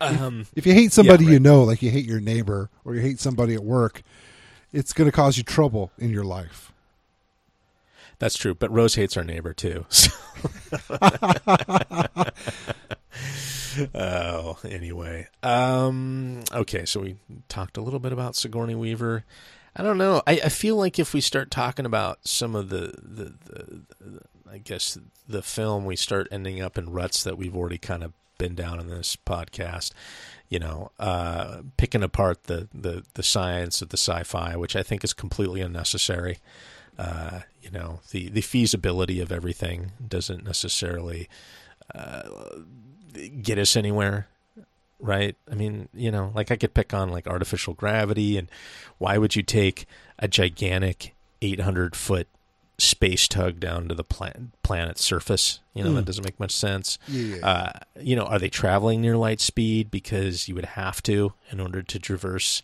Um, If you hate somebody Yeah, you know, like you hate your neighbor or you hate somebody at work, it's going to cause you trouble in your life. That's true, but Rose hates our neighbor too. so- oh, anyway. Um, okay, so we talked a little bit about Sigourney Weaver. I don't know. I, I feel like if we start talking about some of the, the, the, the, I guess the film, we start ending up in ruts that we've already kind of been down in this podcast. You know, uh, picking apart the, the, the science of the sci-fi, which I think is completely unnecessary uh, you know the the feasibility of everything doesn't necessarily uh, get us anywhere right? I mean you know like i could pick on like artificial gravity and why would you take a gigantic 800 foot space tug down to the plan- planet's surface? You know that doesn't make much sense. Yeah. uh, you know are they traveling near light speed? Because you would have to in order to traverse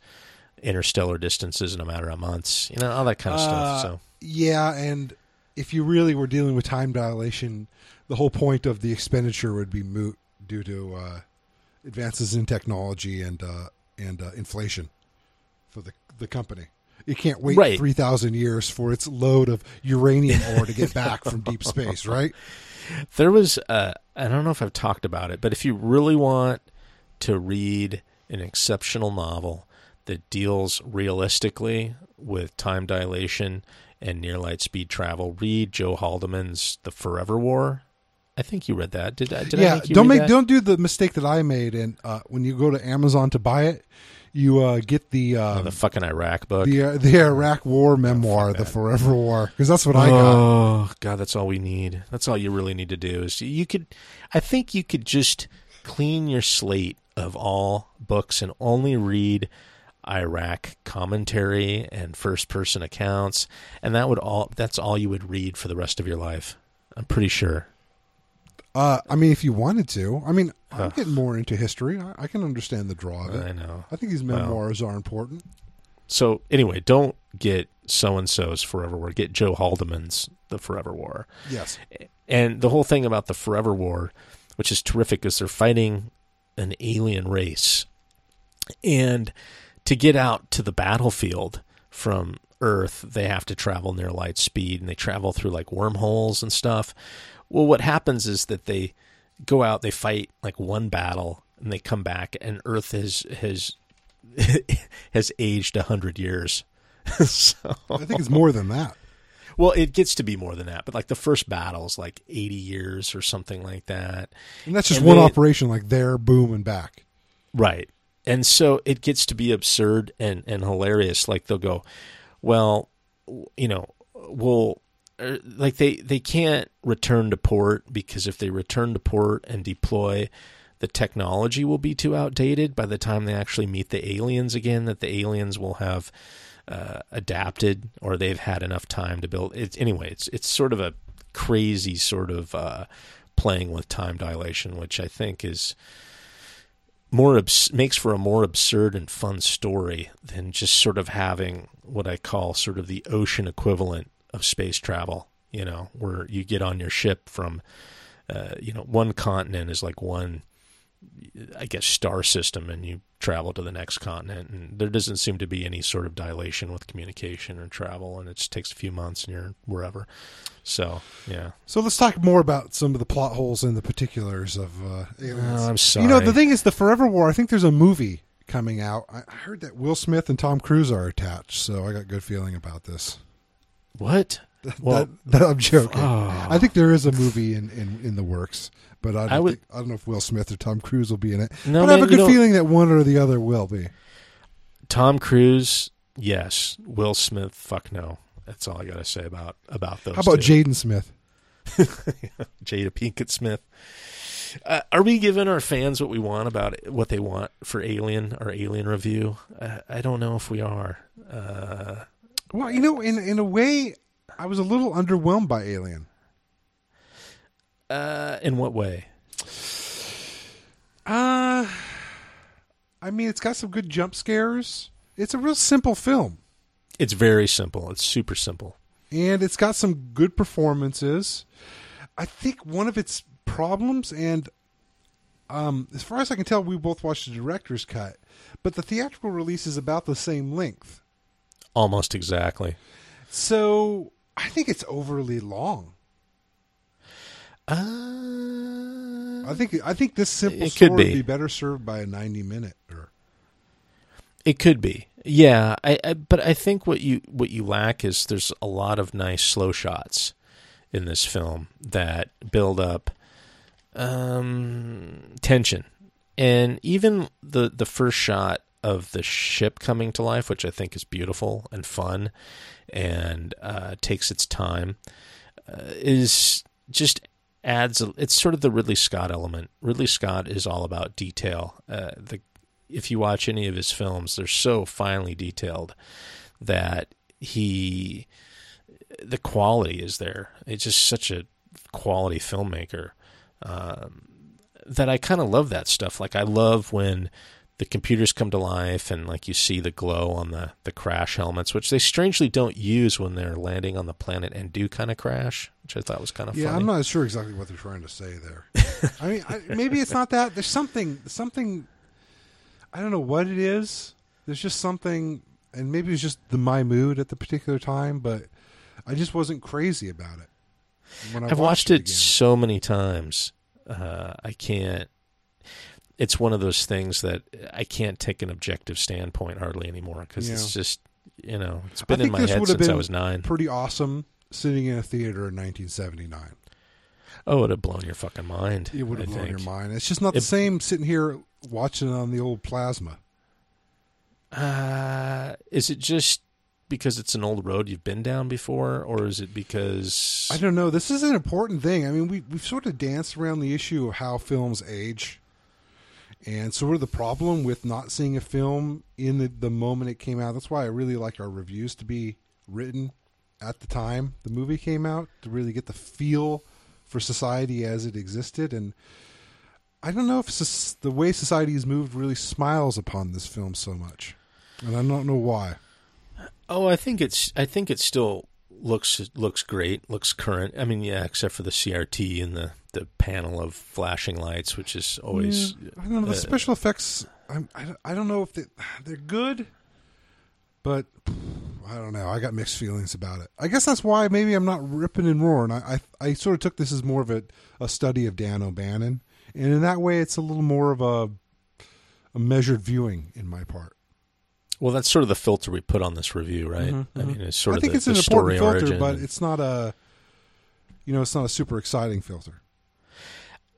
interstellar distances in a matter of months you know all that kind of stuff Uh, so. Yeah, and if you really were dealing with time dilation, the whole point of the expenditure would be moot due to uh, advances in technology and uh, and uh, inflation. for the the company. It can't wait Right. three thousand years for its load of uranium ore to get back from deep space, right? There was, uh, I don't know if I've talked about it, but if you really want to read an exceptional novel that deals realistically with time dilation and near light speed travel, read Joe Haldeman's The Forever War. I think you read that. Did, I- did yeah, don't make that? don't do the mistake that I made. And uh, when you go to Amazon to buy it, you uh, get the uh, Oh, the fucking Iraq book. the uh, the Iraq War memoir, the Forever War, because that's what I got. Oh God, that's all we need. That's all you really need to do is you could. I think you could just clean your slate of all books and only read Iraq commentary and first person accounts, and that would all. That's all you would read for the rest of your life. I'm pretty sure. Uh, I mean, if you wanted to, I mean, I'm getting more into history. I, I can understand the draw of it. I know. I think these Well. memoirs are important. So anyway, don't get so and so's Forever War. Get Joe Haldeman's The Forever War. Yes. And the whole thing about the Forever War, which is terrific, is they're fighting an alien race. And to get out to the battlefield from Earth, they have to travel near light speed and they travel through like wormholes and stuff. Well, what happens is that they go out, they fight like one battle, and they come back, and Earth has has has aged a hundred years. so I think it's more than that. well, it gets to be more than that, but like the first battle is like 80 years or something like that. And that's just And one operation, like there, boom, and back. Right. And so it gets to be absurd and, and hilarious. Like they'll go, well, you know, well, er, like they, they can't return to port because if they return to port and deploy, the technology will be too outdated by the time they actually meet the aliens again, that the aliens will have uh, adapted or they've had enough time to build it. Anyway, it's, it's sort of a crazy sort of uh, playing with time dilation, which I think is more abs- makes for a more absurd and fun story than just sort of having what I call sort of the ocean equivalent of space travel. You know, where you get on your ship from, uh, you know, one continent is like one, I guess, star system, and you travel to the next continent, and there doesn't seem to be any sort of dilation with communication or travel, and it just takes a few months, and you're wherever. So, yeah. So let's talk more about some of the plot holes and the particulars of uh, Aliens. Oh, I'm sorry. You know, the thing is, the Forever War. I think there's a movie coming out. I I heard that Will Smith and Tom Cruise are attached, so I got good feeling about this. What? Well, that, that I'm joking. Oh. I think there is a movie in, in, in the works, but I don't, I would- think, I don't know if Will Smith or Tom Cruise will be in it. No, but I have a good feeling that one or the other will be. Tom Cruise, yes. Will Smith, fuck no. That's all I got to say about about those. How about. Jaden Smith? Jada Pinkett Smith? Uh, are we giving our fans what we want about it, what they want for Alien or Alien review? Uh, I don't know if we are. Uh, Well, you know, in in a way, I was a little underwhelmed by Alien. uh, in what way? Uh I mean, it's got some good jump scares. It's a real simple film, It's very simple. It's super simple. and it's got some good performances. I think one of its problems, and um, as far as I can tell, we both watched the director's cut, but the theatrical release is about the same length. Almost exactly. So I think it's overly long. Uh, I think I think this simple It could be. would be better served by a ninety minute. Or It could be, yeah. I, I but I think what you what you lack is there's a lot of nice slow shots in this film that build up um, tension, and even the the first shot of the ship coming to life, which I think is beautiful and fun, and uh, takes its time, uh, is just adds. It's sort of the Ridley Scott element. Ridley Scott is all about detail. Uh, the if you watch any of his films, they're so finely detailed that he the quality is there. It's just such a quality filmmaker um, that I kind of love that stuff. Like I love when the computers come to life and like you see the glow on the the crash helmets, which they strangely don't use when they're landing on the planet and do kind of crash, which I thought was kind of yeah, funny. I'm not sure exactly what they're trying to say there. I mean, I, maybe it's not that. There's something something. I don't know what it is. There's just something and maybe it was just the my mood at the particular time, but I just wasn't crazy about it. When I I've watched it again. so many times. Uh, I can't. It's one of those things that I can't take an objective standpoint hardly anymore because Yeah. it's just you know it's been in my head since I was nine. pretty awesome sitting in a theater in 1979. Oh, it would have blown your fucking mind. It would have I blown your mind. It's just not the It- same sitting here watching it on the old plasma. Uh, is it just because it's an old road you've been down before, or is it because I don't know. This is an important thing. I mean, we we've sort of danced around the issue of how films age, and sort of the problem with not seeing a film in the, the moment it came out. That's why I really like our reviews to be written at the time the movie came out to really get the feel for society as it existed. And I don't know if the way society has moved really smiles upon this film so much, and I don't know why. Oh, I think it's. I think it still looks looks great. Looks current. I mean, yeah, except for the CRT and the the panel of flashing lights, which is always. Yeah, I don't know. The uh, special effects, I'm, I, don't- I don't know if they, they're good, but I don't know. I got mixed feelings about it. I guess that's why maybe I'm not ripping and roaring. I, I, I sort of took this as more of a, a study of Dan O'Bannon, and in that way, it's a little more of a, a measured viewing in my part. Well, that's sort of the filter we put on this review, right? Mhm, I mhm. mean, it's sort I of think the, it's the an story important filter, origin. but it's not a, you know, it's not a super exciting filter.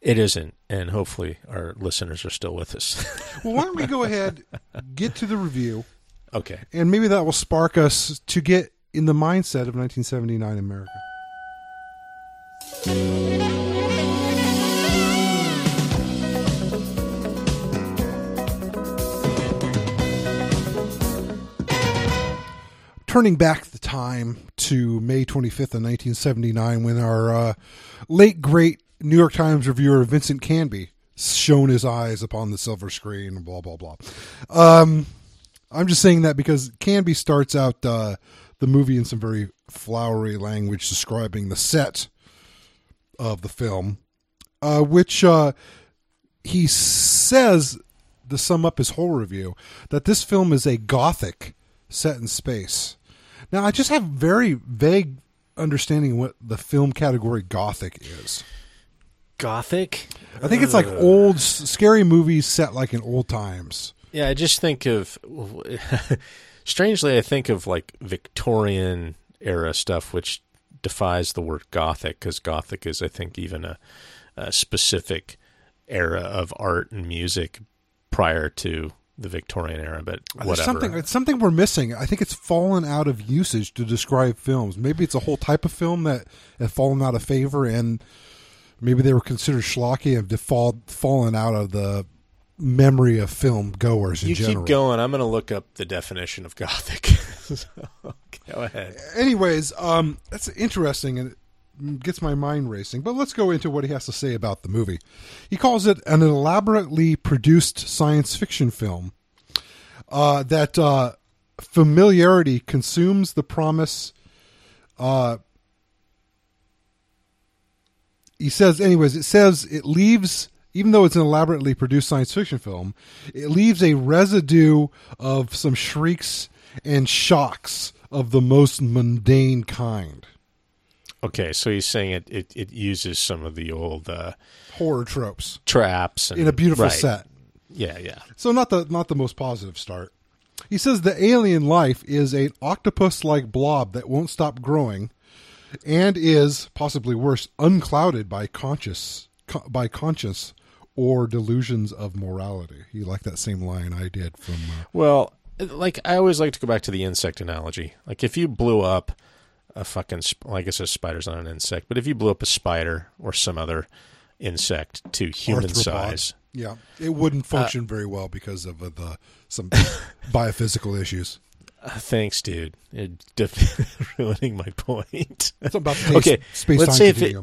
it isn't, and hopefully our listeners are still with us. Well, why don't we go ahead, get to the review, okay. and maybe that will spark us to get in the mindset of 1979 America. Turning back the time to May 25th of 1979 when our uh, late great New York Times reviewer Vincent Canby shone his eyes upon the silver screen, blah, blah, blah. Um, I'm just saying that because Canby starts out uh, the movie in some very flowery language describing the set of the film, uh, which uh, he says to sum up his whole review that this film is a gothic set in space. Now, I just have very vague understanding what the film category gothic is. Gothic. I think it's like uh. old, scary movies set like in old times. Yeah, I just think of. strangely, I think of like Victorian era stuff, which defies the word Gothic because Gothic is, I think, even a, a specific era of art and music prior to the Victorian era. But There's whatever. something it's something we're missing. I think it's fallen out of usage to describe films. Maybe it's a whole type of film that has fallen out of favor, and maybe they were considered schlocky and have default fallen out of the memory of film goers in you general. keep going. I'm going to look up the definition of Gothic. So, go ahead. Anyways, um, that's interesting and it gets my mind racing. But let's go into what he has to say about the movie. He calls it an elaborately produced science fiction film uh, that uh, familiarity consumes the promise. Uh, he says, anyways, it says it leaves, even though it's an elaborately produced science fiction film, it leaves a residue of some shrieks and shocks of the most mundane kind. Okay, so he's saying it, it, it uses some of the old uh, Horror tropes traps and, in a beautiful right. set. Yeah, yeah. So not the not the most positive start. He says the alien life is an octopus-like blob that won't stop growing, and is possibly worse, unclouded by conscious co- by conscience or delusions of morality. You like that same line I did from. Uh, Well, like I always like to go back to the insect analogy. Like if you blew up a fucking, sp- well, I guess a spider's not an insect, but if you blew up a spider or some other insect to human arthropod. size, Yeah, it wouldn't function very well because of uh, the some biophysical issues. uh, thanks, dude. You're def- ruining my point. It's about the Okay, space let's time say if it-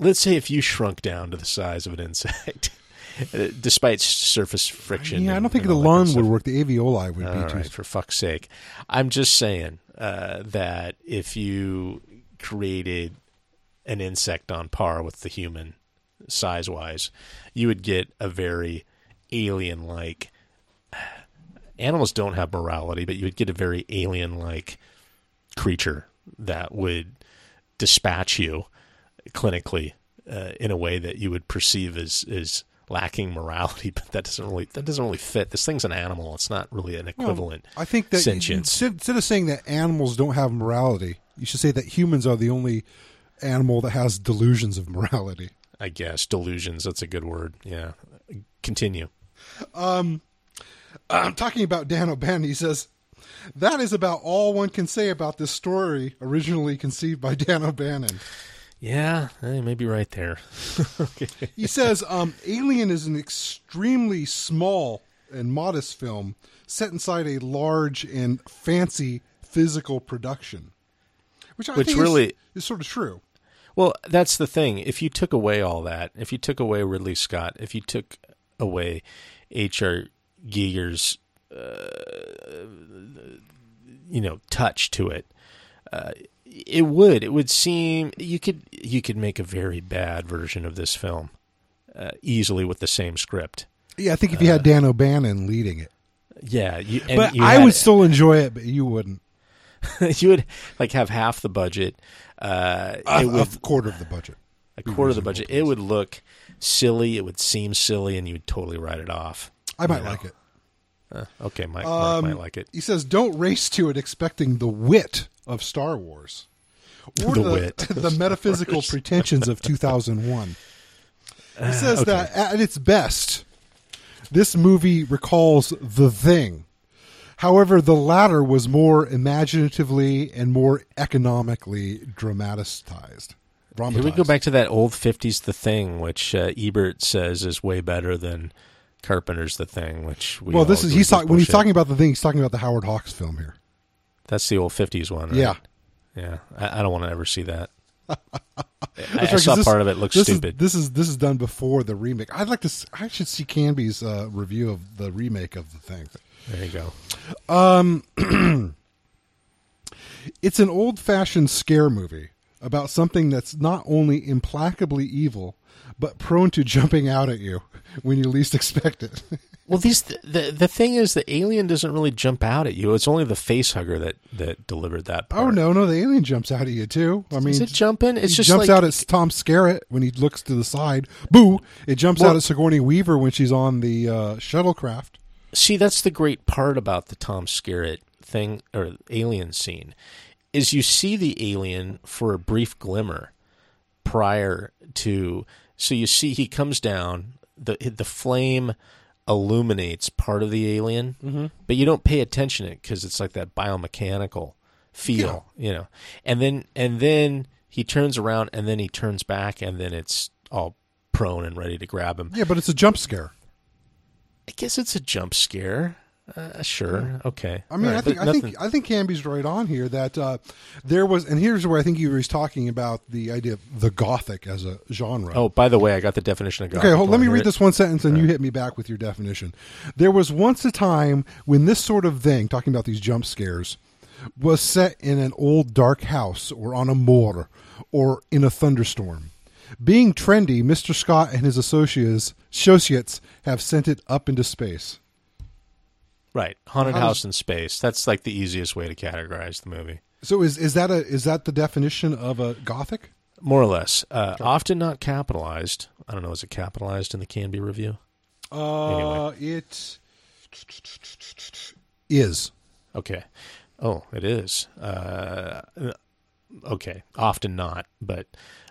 Let's say if you shrunk down to the size of an insect, uh, despite surface friction. yeah, I don't think the all that kind of lung would work. The alveoli would All be right, too. for fuck's sake. I'm just saying uh, that if you created an insect on par with the human size wise, you would get a very alien like animals don't have morality, but you would get a very alien-like creature that would dispatch you clinically uh, in a way that you would perceive as as lacking morality, but that doesn't really that doesn't really fit. This thing's an animal; it's not really an equivalent. I think that sentience. instead, instead of saying that animals don't have morality, you should say that humans are the only animal that has delusions of morality. I guess delusions. That's a good word. Yeah. Continue. Um, I'm talking about Dan O'Bannon. He says, That is about all one can say about this story originally conceived by Dan O'Bannon. Yeah, I may be right there. He says, um, Alien is an extremely small and modest film set inside a large and fancy physical production. Which I Which think is- really- is sort of true. Well, that's the thing. If you took away all that, if you took away Ridley Scott, if you took away H.R. Giger's, uh, you know, touch to it, uh, it would. It would seem you could you could make a very bad version of this film uh, easily with the same script. Yeah, I think if you had Dan O'Bannon leading it. Yeah, you, and But you I would still enjoy it, but you wouldn't. you would like have half the budget. Uh, A, it would a quarter of the budget. a quarter of the budget. It would look silly. It would seem silly, and you would totally write it off. I might know? like it. Uh, okay, Mike, Um, Mike might like it. He says, "Don't race to it expecting the wit of Star Wars, or The the, wit the metaphysical pretensions of 2001." Uh, He says that at its best, this movie recalls The Thing. However, the latter was more imaginatively and more economically dramatized. Here we go back to that old '50s The Thing, which uh, Ebert says is way better than Carpenter's The Thing. Which we Well, this is he's talking when he's talking about the thing. He's talking about the Howard Hawks film here. That's the old '50s one. Right? Yeah. yeah. I, I don't want to ever see that. I, That's I saw this- part of it. Looks this stupid. Is, this is this is done before the remake. I'd like to. I should see Canby's uh, review of the remake of the thing. there you go. Um, It's an old-fashioned scare movie about something that's not only implacably evil, but prone to jumping out at you when you least expect it. Well, these the the thing is, the alien doesn't really jump out at you. It's only the face hugger that that delivered that. Part. oh no, no, the alien jumps out at you too. I mean, Is it jumping? It's just jumps like, out at Tom Skerritt when he looks to the side. Boo! It jumps Well- out at Sigourney Weaver when she's on the uh, shuttlecraft. See, that's the great part about the Tom Skerritt thing or alien scene is you see the alien for a brief glimmer prior to so you see he comes down the the flame illuminates part of the alien Mm-hmm. but you don't pay attention to it because it's like that biomechanical feel you know and then and then he turns around and then he turns back and then it's all prone and ready to grab him Yeah, but it's a jump scare. I guess it's a jump scare. Uh, sure. Okay. I mean, All I think but I nothing- think I think Canby's right on here that uh, there was, and here's where I think he was talking about the idea of the gothic as a genre. Oh, by the way, I got the definition of gothic. Okay, hold, let me read it? this one sentence and you hit me back with your definition. There was once a time when this sort of thing, talking about these jump scares, was set in an old dark house or on a moor or in a thunderstorm. Being trendy, Mr. Scott and his associates, associates have sent it up into space. Right, haunted How does- house in space. That's like the easiest way to categorize the movie, So is is that a is that the definition of a gothic? more or less. Uh, Often not capitalized. I don't know. Is it capitalized in the Canby review? Uh, it is. Okay. Oh, it is. Uh, okay. Often not, but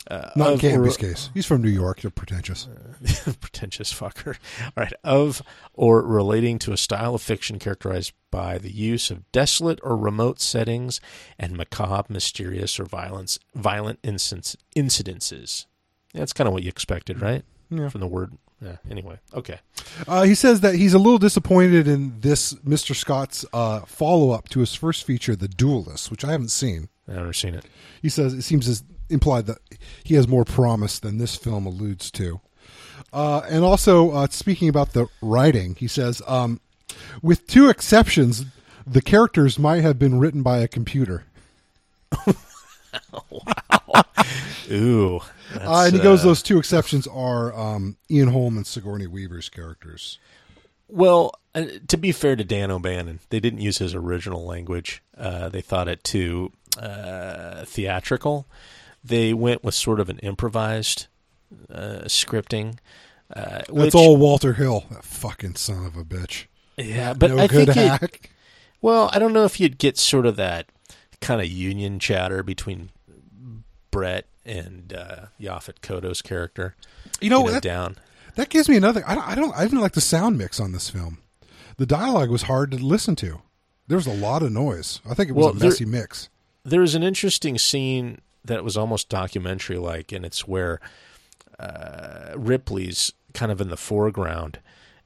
uh, Not in of- Canby's or- case. He's from New York. They're pretentious. pretentious fucker. All right, of or relating to a style of fiction characterized by the use of desolate or remote settings and macabre, mysterious, or violence, violent incidents, incidences. That's kind of what you expected, right? Yeah. From the word. Yeah. Anyway, okay. Uh, he says that he's a little disappointed in this Mr. Scott's uh, follow up to his first feature, The Duelist, which I haven't seen. I've never seen it. He says it seems as implied that he has more promise than this film alludes to. Uh, and also, uh, speaking about the writing, he says, um, with two exceptions, the characters might have been written by a computer. Wow. Ooh. Uh, and he goes, uh, those two exceptions are um, Ian Holm and Sigourney Weaver's characters. Well, uh, to be fair to Dan O'Bannon, they didn't use his original language. Uh, they thought it too uh, theatrical. They went with sort of an improvised uh, scripting. Uh, That's which- all Walter Hill. That fucking son of a bitch. Yeah, but no I good think it. Well, I don't know if you'd get sort of that kind of union chatter between Brett and uh, Yaphet Kotto's character. You know, you know, that, down. that gives me another. I don't, I don't. I didn't like the sound mix on this film. The dialogue was hard to listen to. There was a lot of noise. I think it was Well, a there- messy mix. There was an interesting scene that was almost documentary like, and it's where uh, Ripley's kind of in the foreground,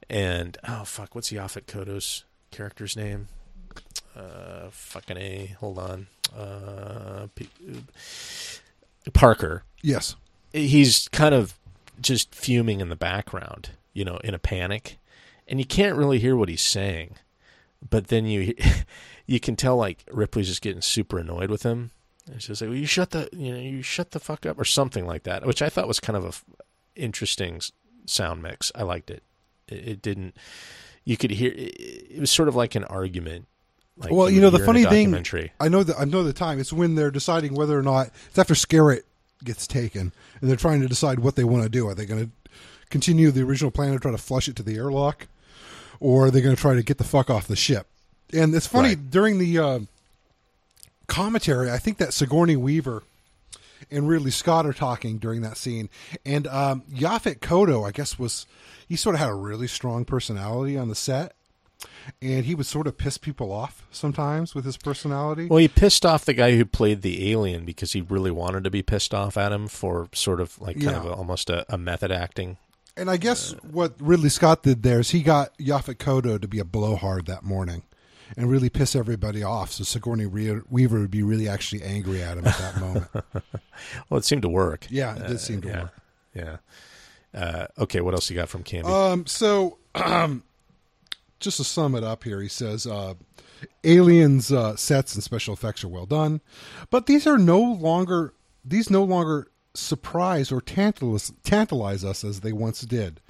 and oh fuck, what's Yaphet Kotto's character's name? Uh, fucking a. Hold on. Uh, Parker. Yes. he's kind of just fuming in the background, you know, in a panic, and you can't really hear what he's saying. But then you you can tell like Ripley's just getting super annoyed with him. And she's like, "Well, you shut the you know you shut the fuck up" or something like that, which I thought was kind of a f- interesting sound mix. I liked it. It, it didn't. You could hear. It, it was sort of like an argument. Like well, you you know the hear in a funny thing. I know that I know the time. It's when they're deciding whether or not it's after Skerritt gets taken, and they're trying to decide what they want to do. Are they going to continue the original plan and try to flush it to the airlock, or are they going to try to get the fuck off the ship? And it's funny Right. during the uh, commentary. I think that Sigourney Weaver and Ridley Scott are talking during that scene, and um, Yaphet Kotto, I guess, was he sort of had a really strong personality on the set. And he would sort of piss people off sometimes with his personality. Well, he pissed off the guy who played the alien because he really wanted to be pissed off at him for sort of like kind of a, almost a, a method acting. And I guess what Ridley Scott did there is he got Yaphet Kotto to be a blowhard that morning and really piss everybody off. So Sigourney Re- Weaver would be really actually angry at him at that moment. Well, it seemed to work. Yeah, it did seem to yeah, work. Yeah. Uh, okay, what else you got from Canby? Um, so, um, just to sum it up here, he says, uh, Aliens uh, sets and special effects are well done, but these are no longer these no longer surprise or tantalize, tantalize us as they once did.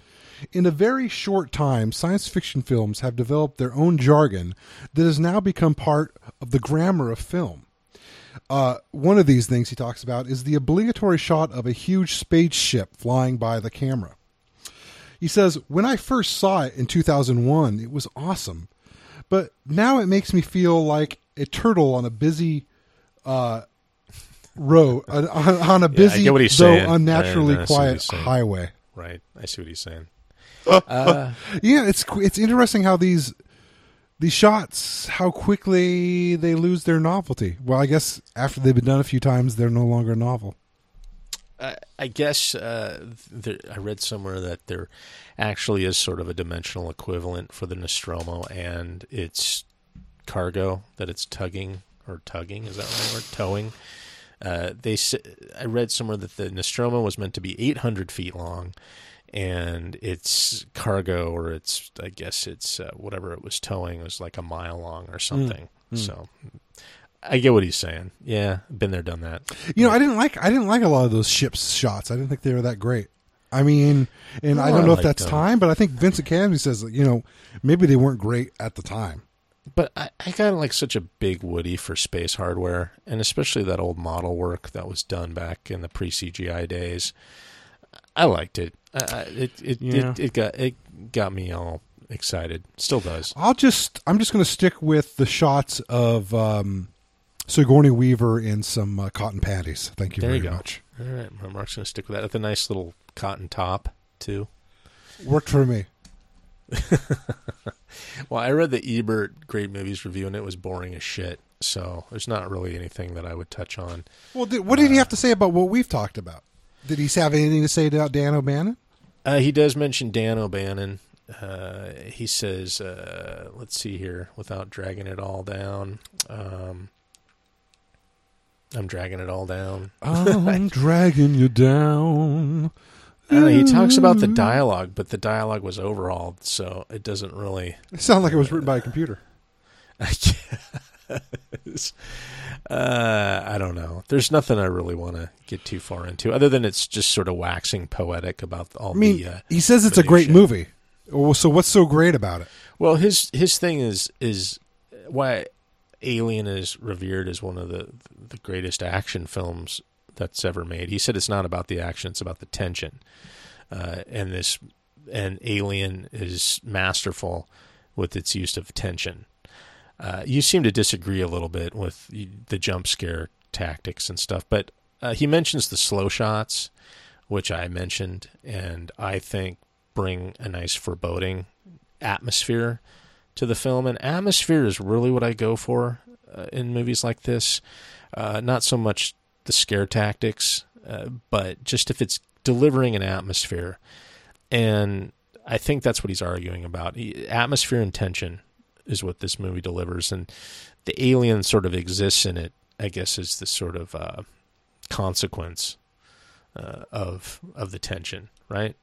In a very short time, science fiction films have developed their own jargon that has now become part of the grammar of film. Uh, one of these things he talks about is the obligatory shot of a huge spaceship flying by the camera. He says, When I first saw it in 2001, it was awesome. But now it makes me feel like a turtle on a busy uh, road, on, on a busy, get what he's though saying. unnaturally I- I see what quiet highway. right. I see what he's saying. Yeah, it's it's interesting how these these shots, how quickly they lose their novelty. Well, I guess after they've been done a few times, they're no longer novel. I, I guess uh, there, I read somewhere that there actually is sort of a dimensional equivalent for the Nostromo and its cargo that it's tugging or tugging is that right word towing. Uh, they I read somewhere that the Nostromo was meant to be 800 feet long, and its cargo or its I guess it's uh, whatever it was towing was like a mile long or something. So I get what he's saying. Yeah, been there, done that. You know, I didn't like I didn't like a lot of those ships shots. I didn't think they were that great. I mean, and I don't I know if that's them. time, but I think Vincent Canby says you know maybe they weren't great at the time. But I, I got like such a big Woody for space hardware, and especially that old model work that was done back in the pre CGI days. I liked it. I, I, it it, Yeah. it it got it got me all excited. Still does. I'll just I'm just going to stick with the shots of um, Sigourney Weaver in some uh, cotton panties. Thank you There very you go. much. All right, my Mark's gonna stick with that. With a nice little cotton top too. Worked for me. Well, I read the Ebert Great Movies review, and it was boring as shit. So there's not really anything that I would touch on. Well, did, what did he have to say about what we've talked about? Did he have anything to say about Dan O'Bannon? Uh, he does mention Dan O'Bannon. Uh, he says, uh, let's see here, without dragging it all down. Um, I'm dragging it all down. I'm dragging you down. I don't know, he talks about the dialogue, but the dialogue was overhauled, so it doesn't really. It sounded like it was written by a computer. I guess. Uh, I don't know. There's nothing I really want to get too far into, other than it's just sort of waxing poetic about all I mean, the. Uh, he says it's a great shit. movie. Well, so what's so great about it? Well, his his thing is is why Alien is revered as one of the the greatest action films that's ever made. He said it's not about the action; it's about the tension. Uh, and this and Alien is masterful with its use of tension. Uh, you seem to disagree a little bit with the jump scare tactics and stuff, but uh, he mentions the slow shots, which I mentioned, and I think bring a nice foreboding atmosphere to the film. And atmosphere is really what I go for uh, in movies like this. Uh, not so much the scare tactics, uh, but just if it's delivering an atmosphere. And I think that's what he's arguing about. He, atmosphere and tension is what this movie delivers. And the alien sort of exists in it, I guess, is the sort of uh, consequence uh, of of the tension, right?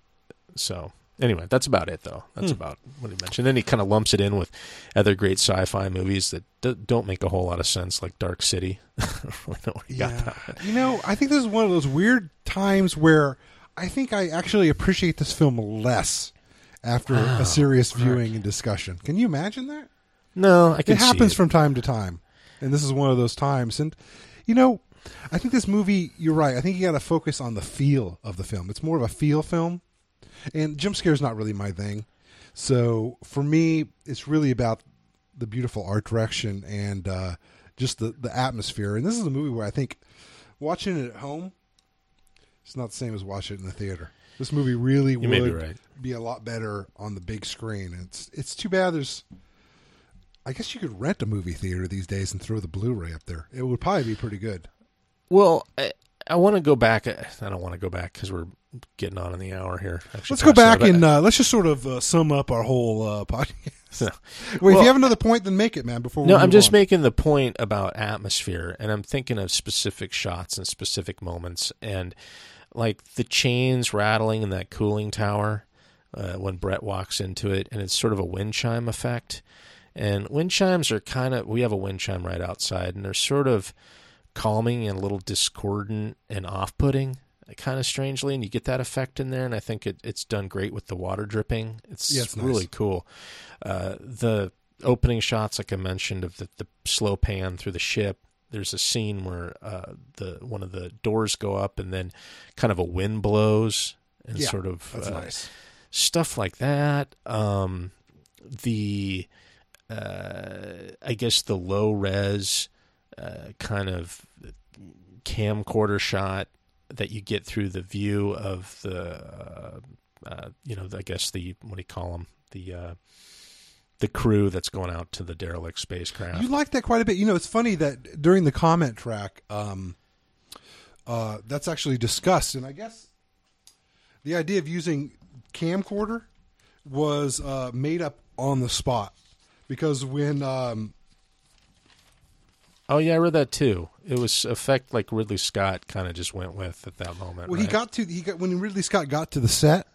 So anyway, that's about it, though. That's Hmm. about what he mentioned. Then he kind of lumps it in with other great sci-fi movies that d- don't make a whole lot of sense, like Dark City. I don't really know where he got that. You know, I think this is one of those weird times where I think I actually appreciate this film less after Oh, a serious viewing and discussion. Can you imagine that? No, I can It happens see from time to time, and this is one of those times. And you know, I think this movie. You're right. I think you got to focus on the feel of the film. It's more of a feel film, and jump scares not really my thing. So for me, it's really about the beautiful art direction and uh, just the the atmosphere. And this is a movie where I think watching it at home, it's not the same as watching it in the theater. This movie really You would be right. be a lot better on the big screen. It's it's too bad there's. I guess you could rent a movie theater these days and throw the Blu-ray up there. It would probably be pretty good. Well, I, want to go back. I don't want to go back because we're getting on in the hour here. Actually, Let's go back and uh, let's just sort of uh, sum up our whole uh, podcast. No. Wait, if you have another point, then make it, man. Before we No, I'm just on. making the point about atmosphere, and I'm thinking of specific shots and specific moments, and like the chains rattling in that cooling tower uh, when Brett walks into it, and it's sort of a wind chime effect. And wind chimes are kind of we have a wind chime right outside, and they're sort of calming and a little discordant and off-putting, kind of strangely, and you get that effect in there. And I think it, it's done great with the water dripping. It's, Yeah, it's nice. really cool. Uh, the opening shots, like I mentioned, of the, the slow pan through the ship. There's a scene where uh, the one of the doors go up, and then kind of a wind blows, and Yeah, sort of That's uh, nice. stuff like that. Um, the uh, I guess the low res kind of camcorder shot that you get through the view of the uh, uh, you know I guess the what do you call them the uh, the crew that's going out to the derelict spacecraft. You like that quite a bit. You know, it's funny that during the comment track, um, uh, that's actually discussed, and I guess the idea of using camcorder was uh, made up on the spot because when um, oh yeah, I read that too. It was effect like Ridley Scott kind of just went with at that moment. Well, he got to he got when Ridley Scott got to the set,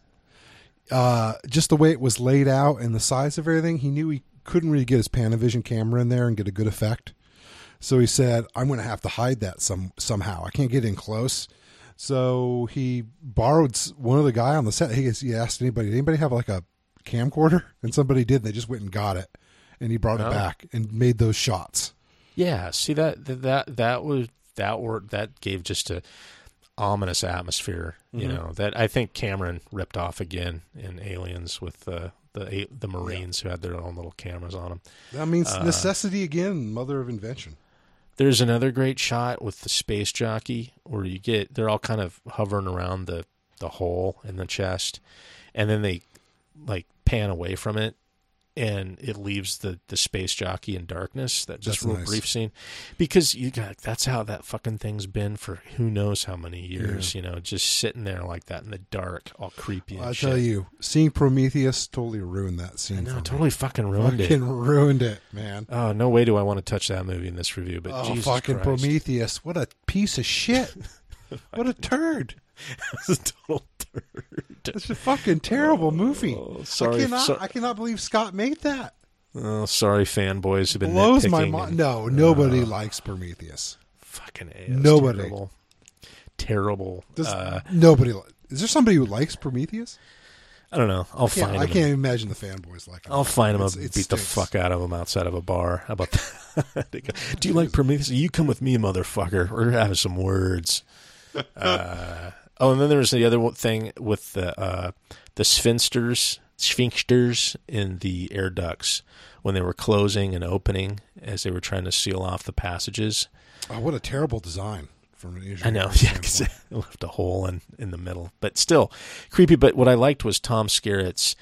uh, just the way it was laid out and the size of everything, he knew he couldn't really get his Panavision camera in there and get a good effect. So he said, "I'm going to have to hide that some somehow. I can't get in close." So he borrowed one of the guy on the set. He, he asked anybody, "Did anybody have like a camcorder?" And somebody did. They just went and got it, and he brought Oh. it back and made those shots. Yeah, see that that that, was that word that gave just a ominous atmosphere. You Mm-hmm. know that I think Cameron ripped off again in Aliens with the the the Marines who had their own little cameras on them. That means Uh, necessity again, mother of invention. There's another great shot with the space jockey where you get they're all kind of hovering around the the hole in the chest, and then they like pan away from it. And it leaves the, the space jockey in darkness. That just That's real nice. brief scene, because you got that's how that fucking thing's been for who knows how many years. You know, just sitting there like that in the dark, all creepy. And I shit. tell you, seeing Prometheus totally ruined that scene. I know, for me. totally fucking ruined it. fucking ruined it, man. Oh, no way do I want to touch that movie in this review. But Oh, Jesus fucking Christ. Prometheus! What a piece of shit! what a turd! It's a total turd. It's a fucking terrible movie. Oh, sorry, I cannot. so- I cannot believe Scott made that. Oh, sorry, fanboys have been Blows my mind. and- No, nobody likes Prometheus. Fucking A. Nobody. Terrible. terrible. Does Uh, nobody? Is there somebody who likes Prometheus? I don't know. I'll Yeah, find I can't imagine the fanboys like. I'll find him It's- and beat the fuck out of him outside of a bar. How about that? Do you like Prometheus? You come with me, motherfucker. We're having some words. Uh, oh, and then there was the other thing with the uh, the sphincters, sphincters in the air ducts when they were closing and opening as they were trying to seal off the passages. Oh, what a terrible design from an Asian I know, yeah, 'cause standpoint. it left a hole in in the middle, but still creepy. But what I liked was Tom Skerritt's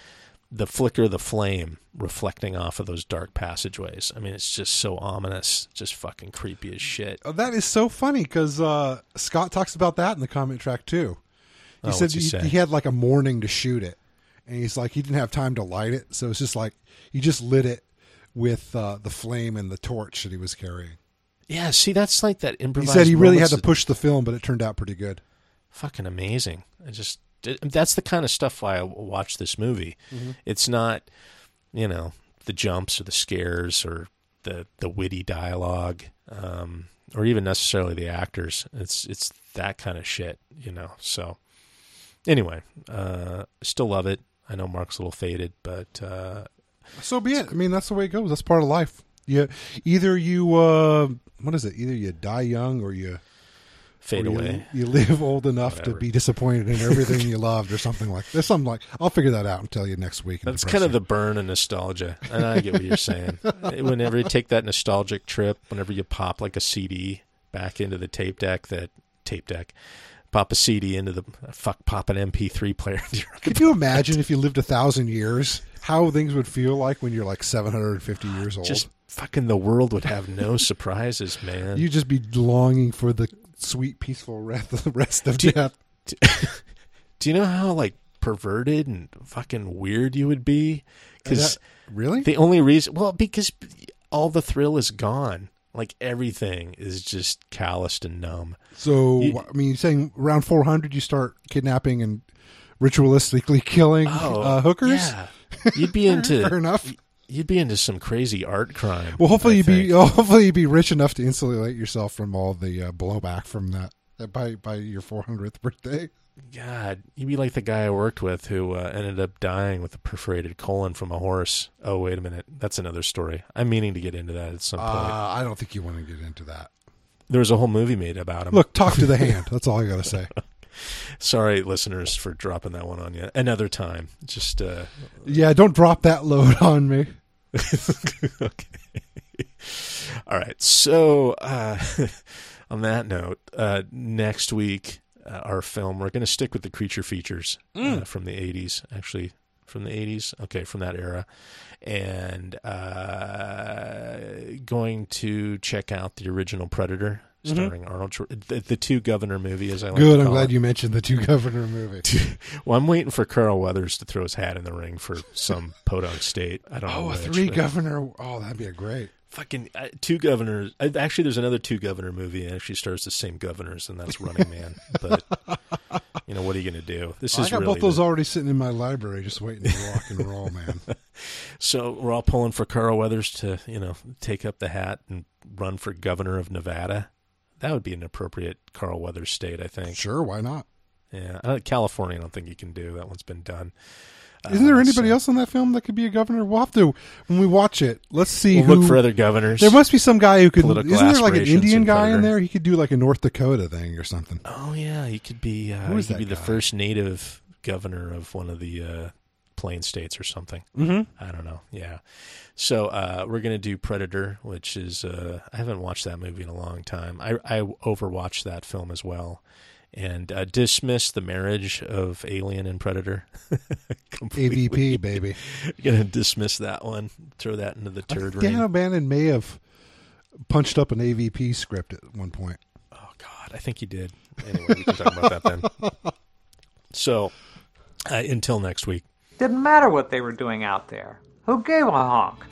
the flicker of the flame reflecting off of those dark passageways. I mean, it's just so ominous, just fucking creepy as shit. Oh, that is so funny because uh, Scott talks about that in the comment track too. He Oh, said he he, he had like a morning to shoot it, and he's like he didn't have time to light it, so it's just like he just lit it with uh, the flame and the torch that he was carrying. Yeah, see, that's like that improvised. He said he really had to push the film, but it turned out pretty good. fucking amazing. I just that's the kind of stuff why I watch this movie. Mm-hmm. It's not, you know, the jumps or the scares or the the witty dialogue, um, or even necessarily the actors. It's it's that kind of shit, you know. So anyway, uh, still love it. I know Mark's a little faded, but uh, So be it. I mean, that's the way it goes. That's part of life. You either you uh, what is it? Either you die young or you fade you- away. You, live old enough Whatever. to be disappointed in everything you loved, or something like. There's something like. I'll figure that out and tell you next week. That's kind of the burn of nostalgia, and I get what you're saying. whenever you take that nostalgic trip, whenever you pop like a CD back into the tape deck, that tape deck, pop a CD into the fuck, pop an MP3 player. Could you imagine if you lived a thousand years, how things would feel like when you're like 750 years old? Just fucking the world would have no surprises, man. You'd just be longing for the sweet, peaceful rest, the rest of Do- death. Do you know how like perverted and fucking weird you would be? Because Really? the only reason, well, because all the thrill is gone. Like everything is just calloused and numb. so, You- I mean, you're saying around 400 you start kidnapping and ritualistically killing uh, hookers? Oh, Yeah, you'd be into Fair enough. You'd be into some crazy art crime. Well, hopefully I you be think. hopefully you'd be rich enough to insulate yourself from all the uh, blowback from that uh, by by your 400th birthday. God, you'd be like the guy I worked with who uh, ended up dying with a perforated colon from a horse. Oh, wait a minute, that's another story. I'm meaning to get into that at some Uh, point. I don't think you want to get into that. there was a whole movie made about him. Look, talk to the hand. That's all I got to say. sorry, listeners, for dropping that one on you. Another time, just uh, Yeah, don't drop that load on me. okay. All right. So, uh, on that note, uh, next week, uh, our film, we're going to stick with the creature features uh, from the 80s, actually, from the 80s. Okay, from that era. And uh, going to check out the original Predator starring Arnold Schwar- the, the two governor movie as I like Good. to I'm glad it. you mentioned the two governor movie. Well, I'm waiting for Carl Weathers to throw his hat in the ring for some podunk state. I don't know. Oh, a which, three but- governor. Oh, that'd be a great. Fucking uh, two governors. Uh, actually, there's another two governor movie. It actually stars the same governors, and that's Running Man. But you know what are you going to do? This is I is got really both those the- already sitting in my library, just waiting to rock and roll, man. so we're all pulling for Carl Weathers to you know take up the hat and run for governor of Nevada. That would be an appropriate Carl Weathers state, I think. Sure, why not? Yeah, uh, California. I don't think you can do that. One's been done. Isn't there Uh, anybody so- else in that film that could be a governor? We'll have to when we watch it. Let's see We'll who. look for other governors. there must be some guy who could. Political Isn't there like an Indian guy in there? He could do like a North Dakota thing or something. Oh yeah, he could be. Uh, Who he could that be the first native governor of one of the uh, plain states or something. Mm-hmm. I don't know. Yeah. So uh, we're gonna do Predator, which is uh, I haven't watched that movie in a long time. I I overwatched that film as well, and uh, dismiss the marriage of Alien and Predator. AVP baby. Gonna dismiss that one. Throw that into the turd Dan ring. O'Bannon may have punched up an AVP script at one point. Oh God, I think he did. Anyway, we can talk about that then. So uh, until next week. Didn't matter what they were doing out there. Who gave a honk?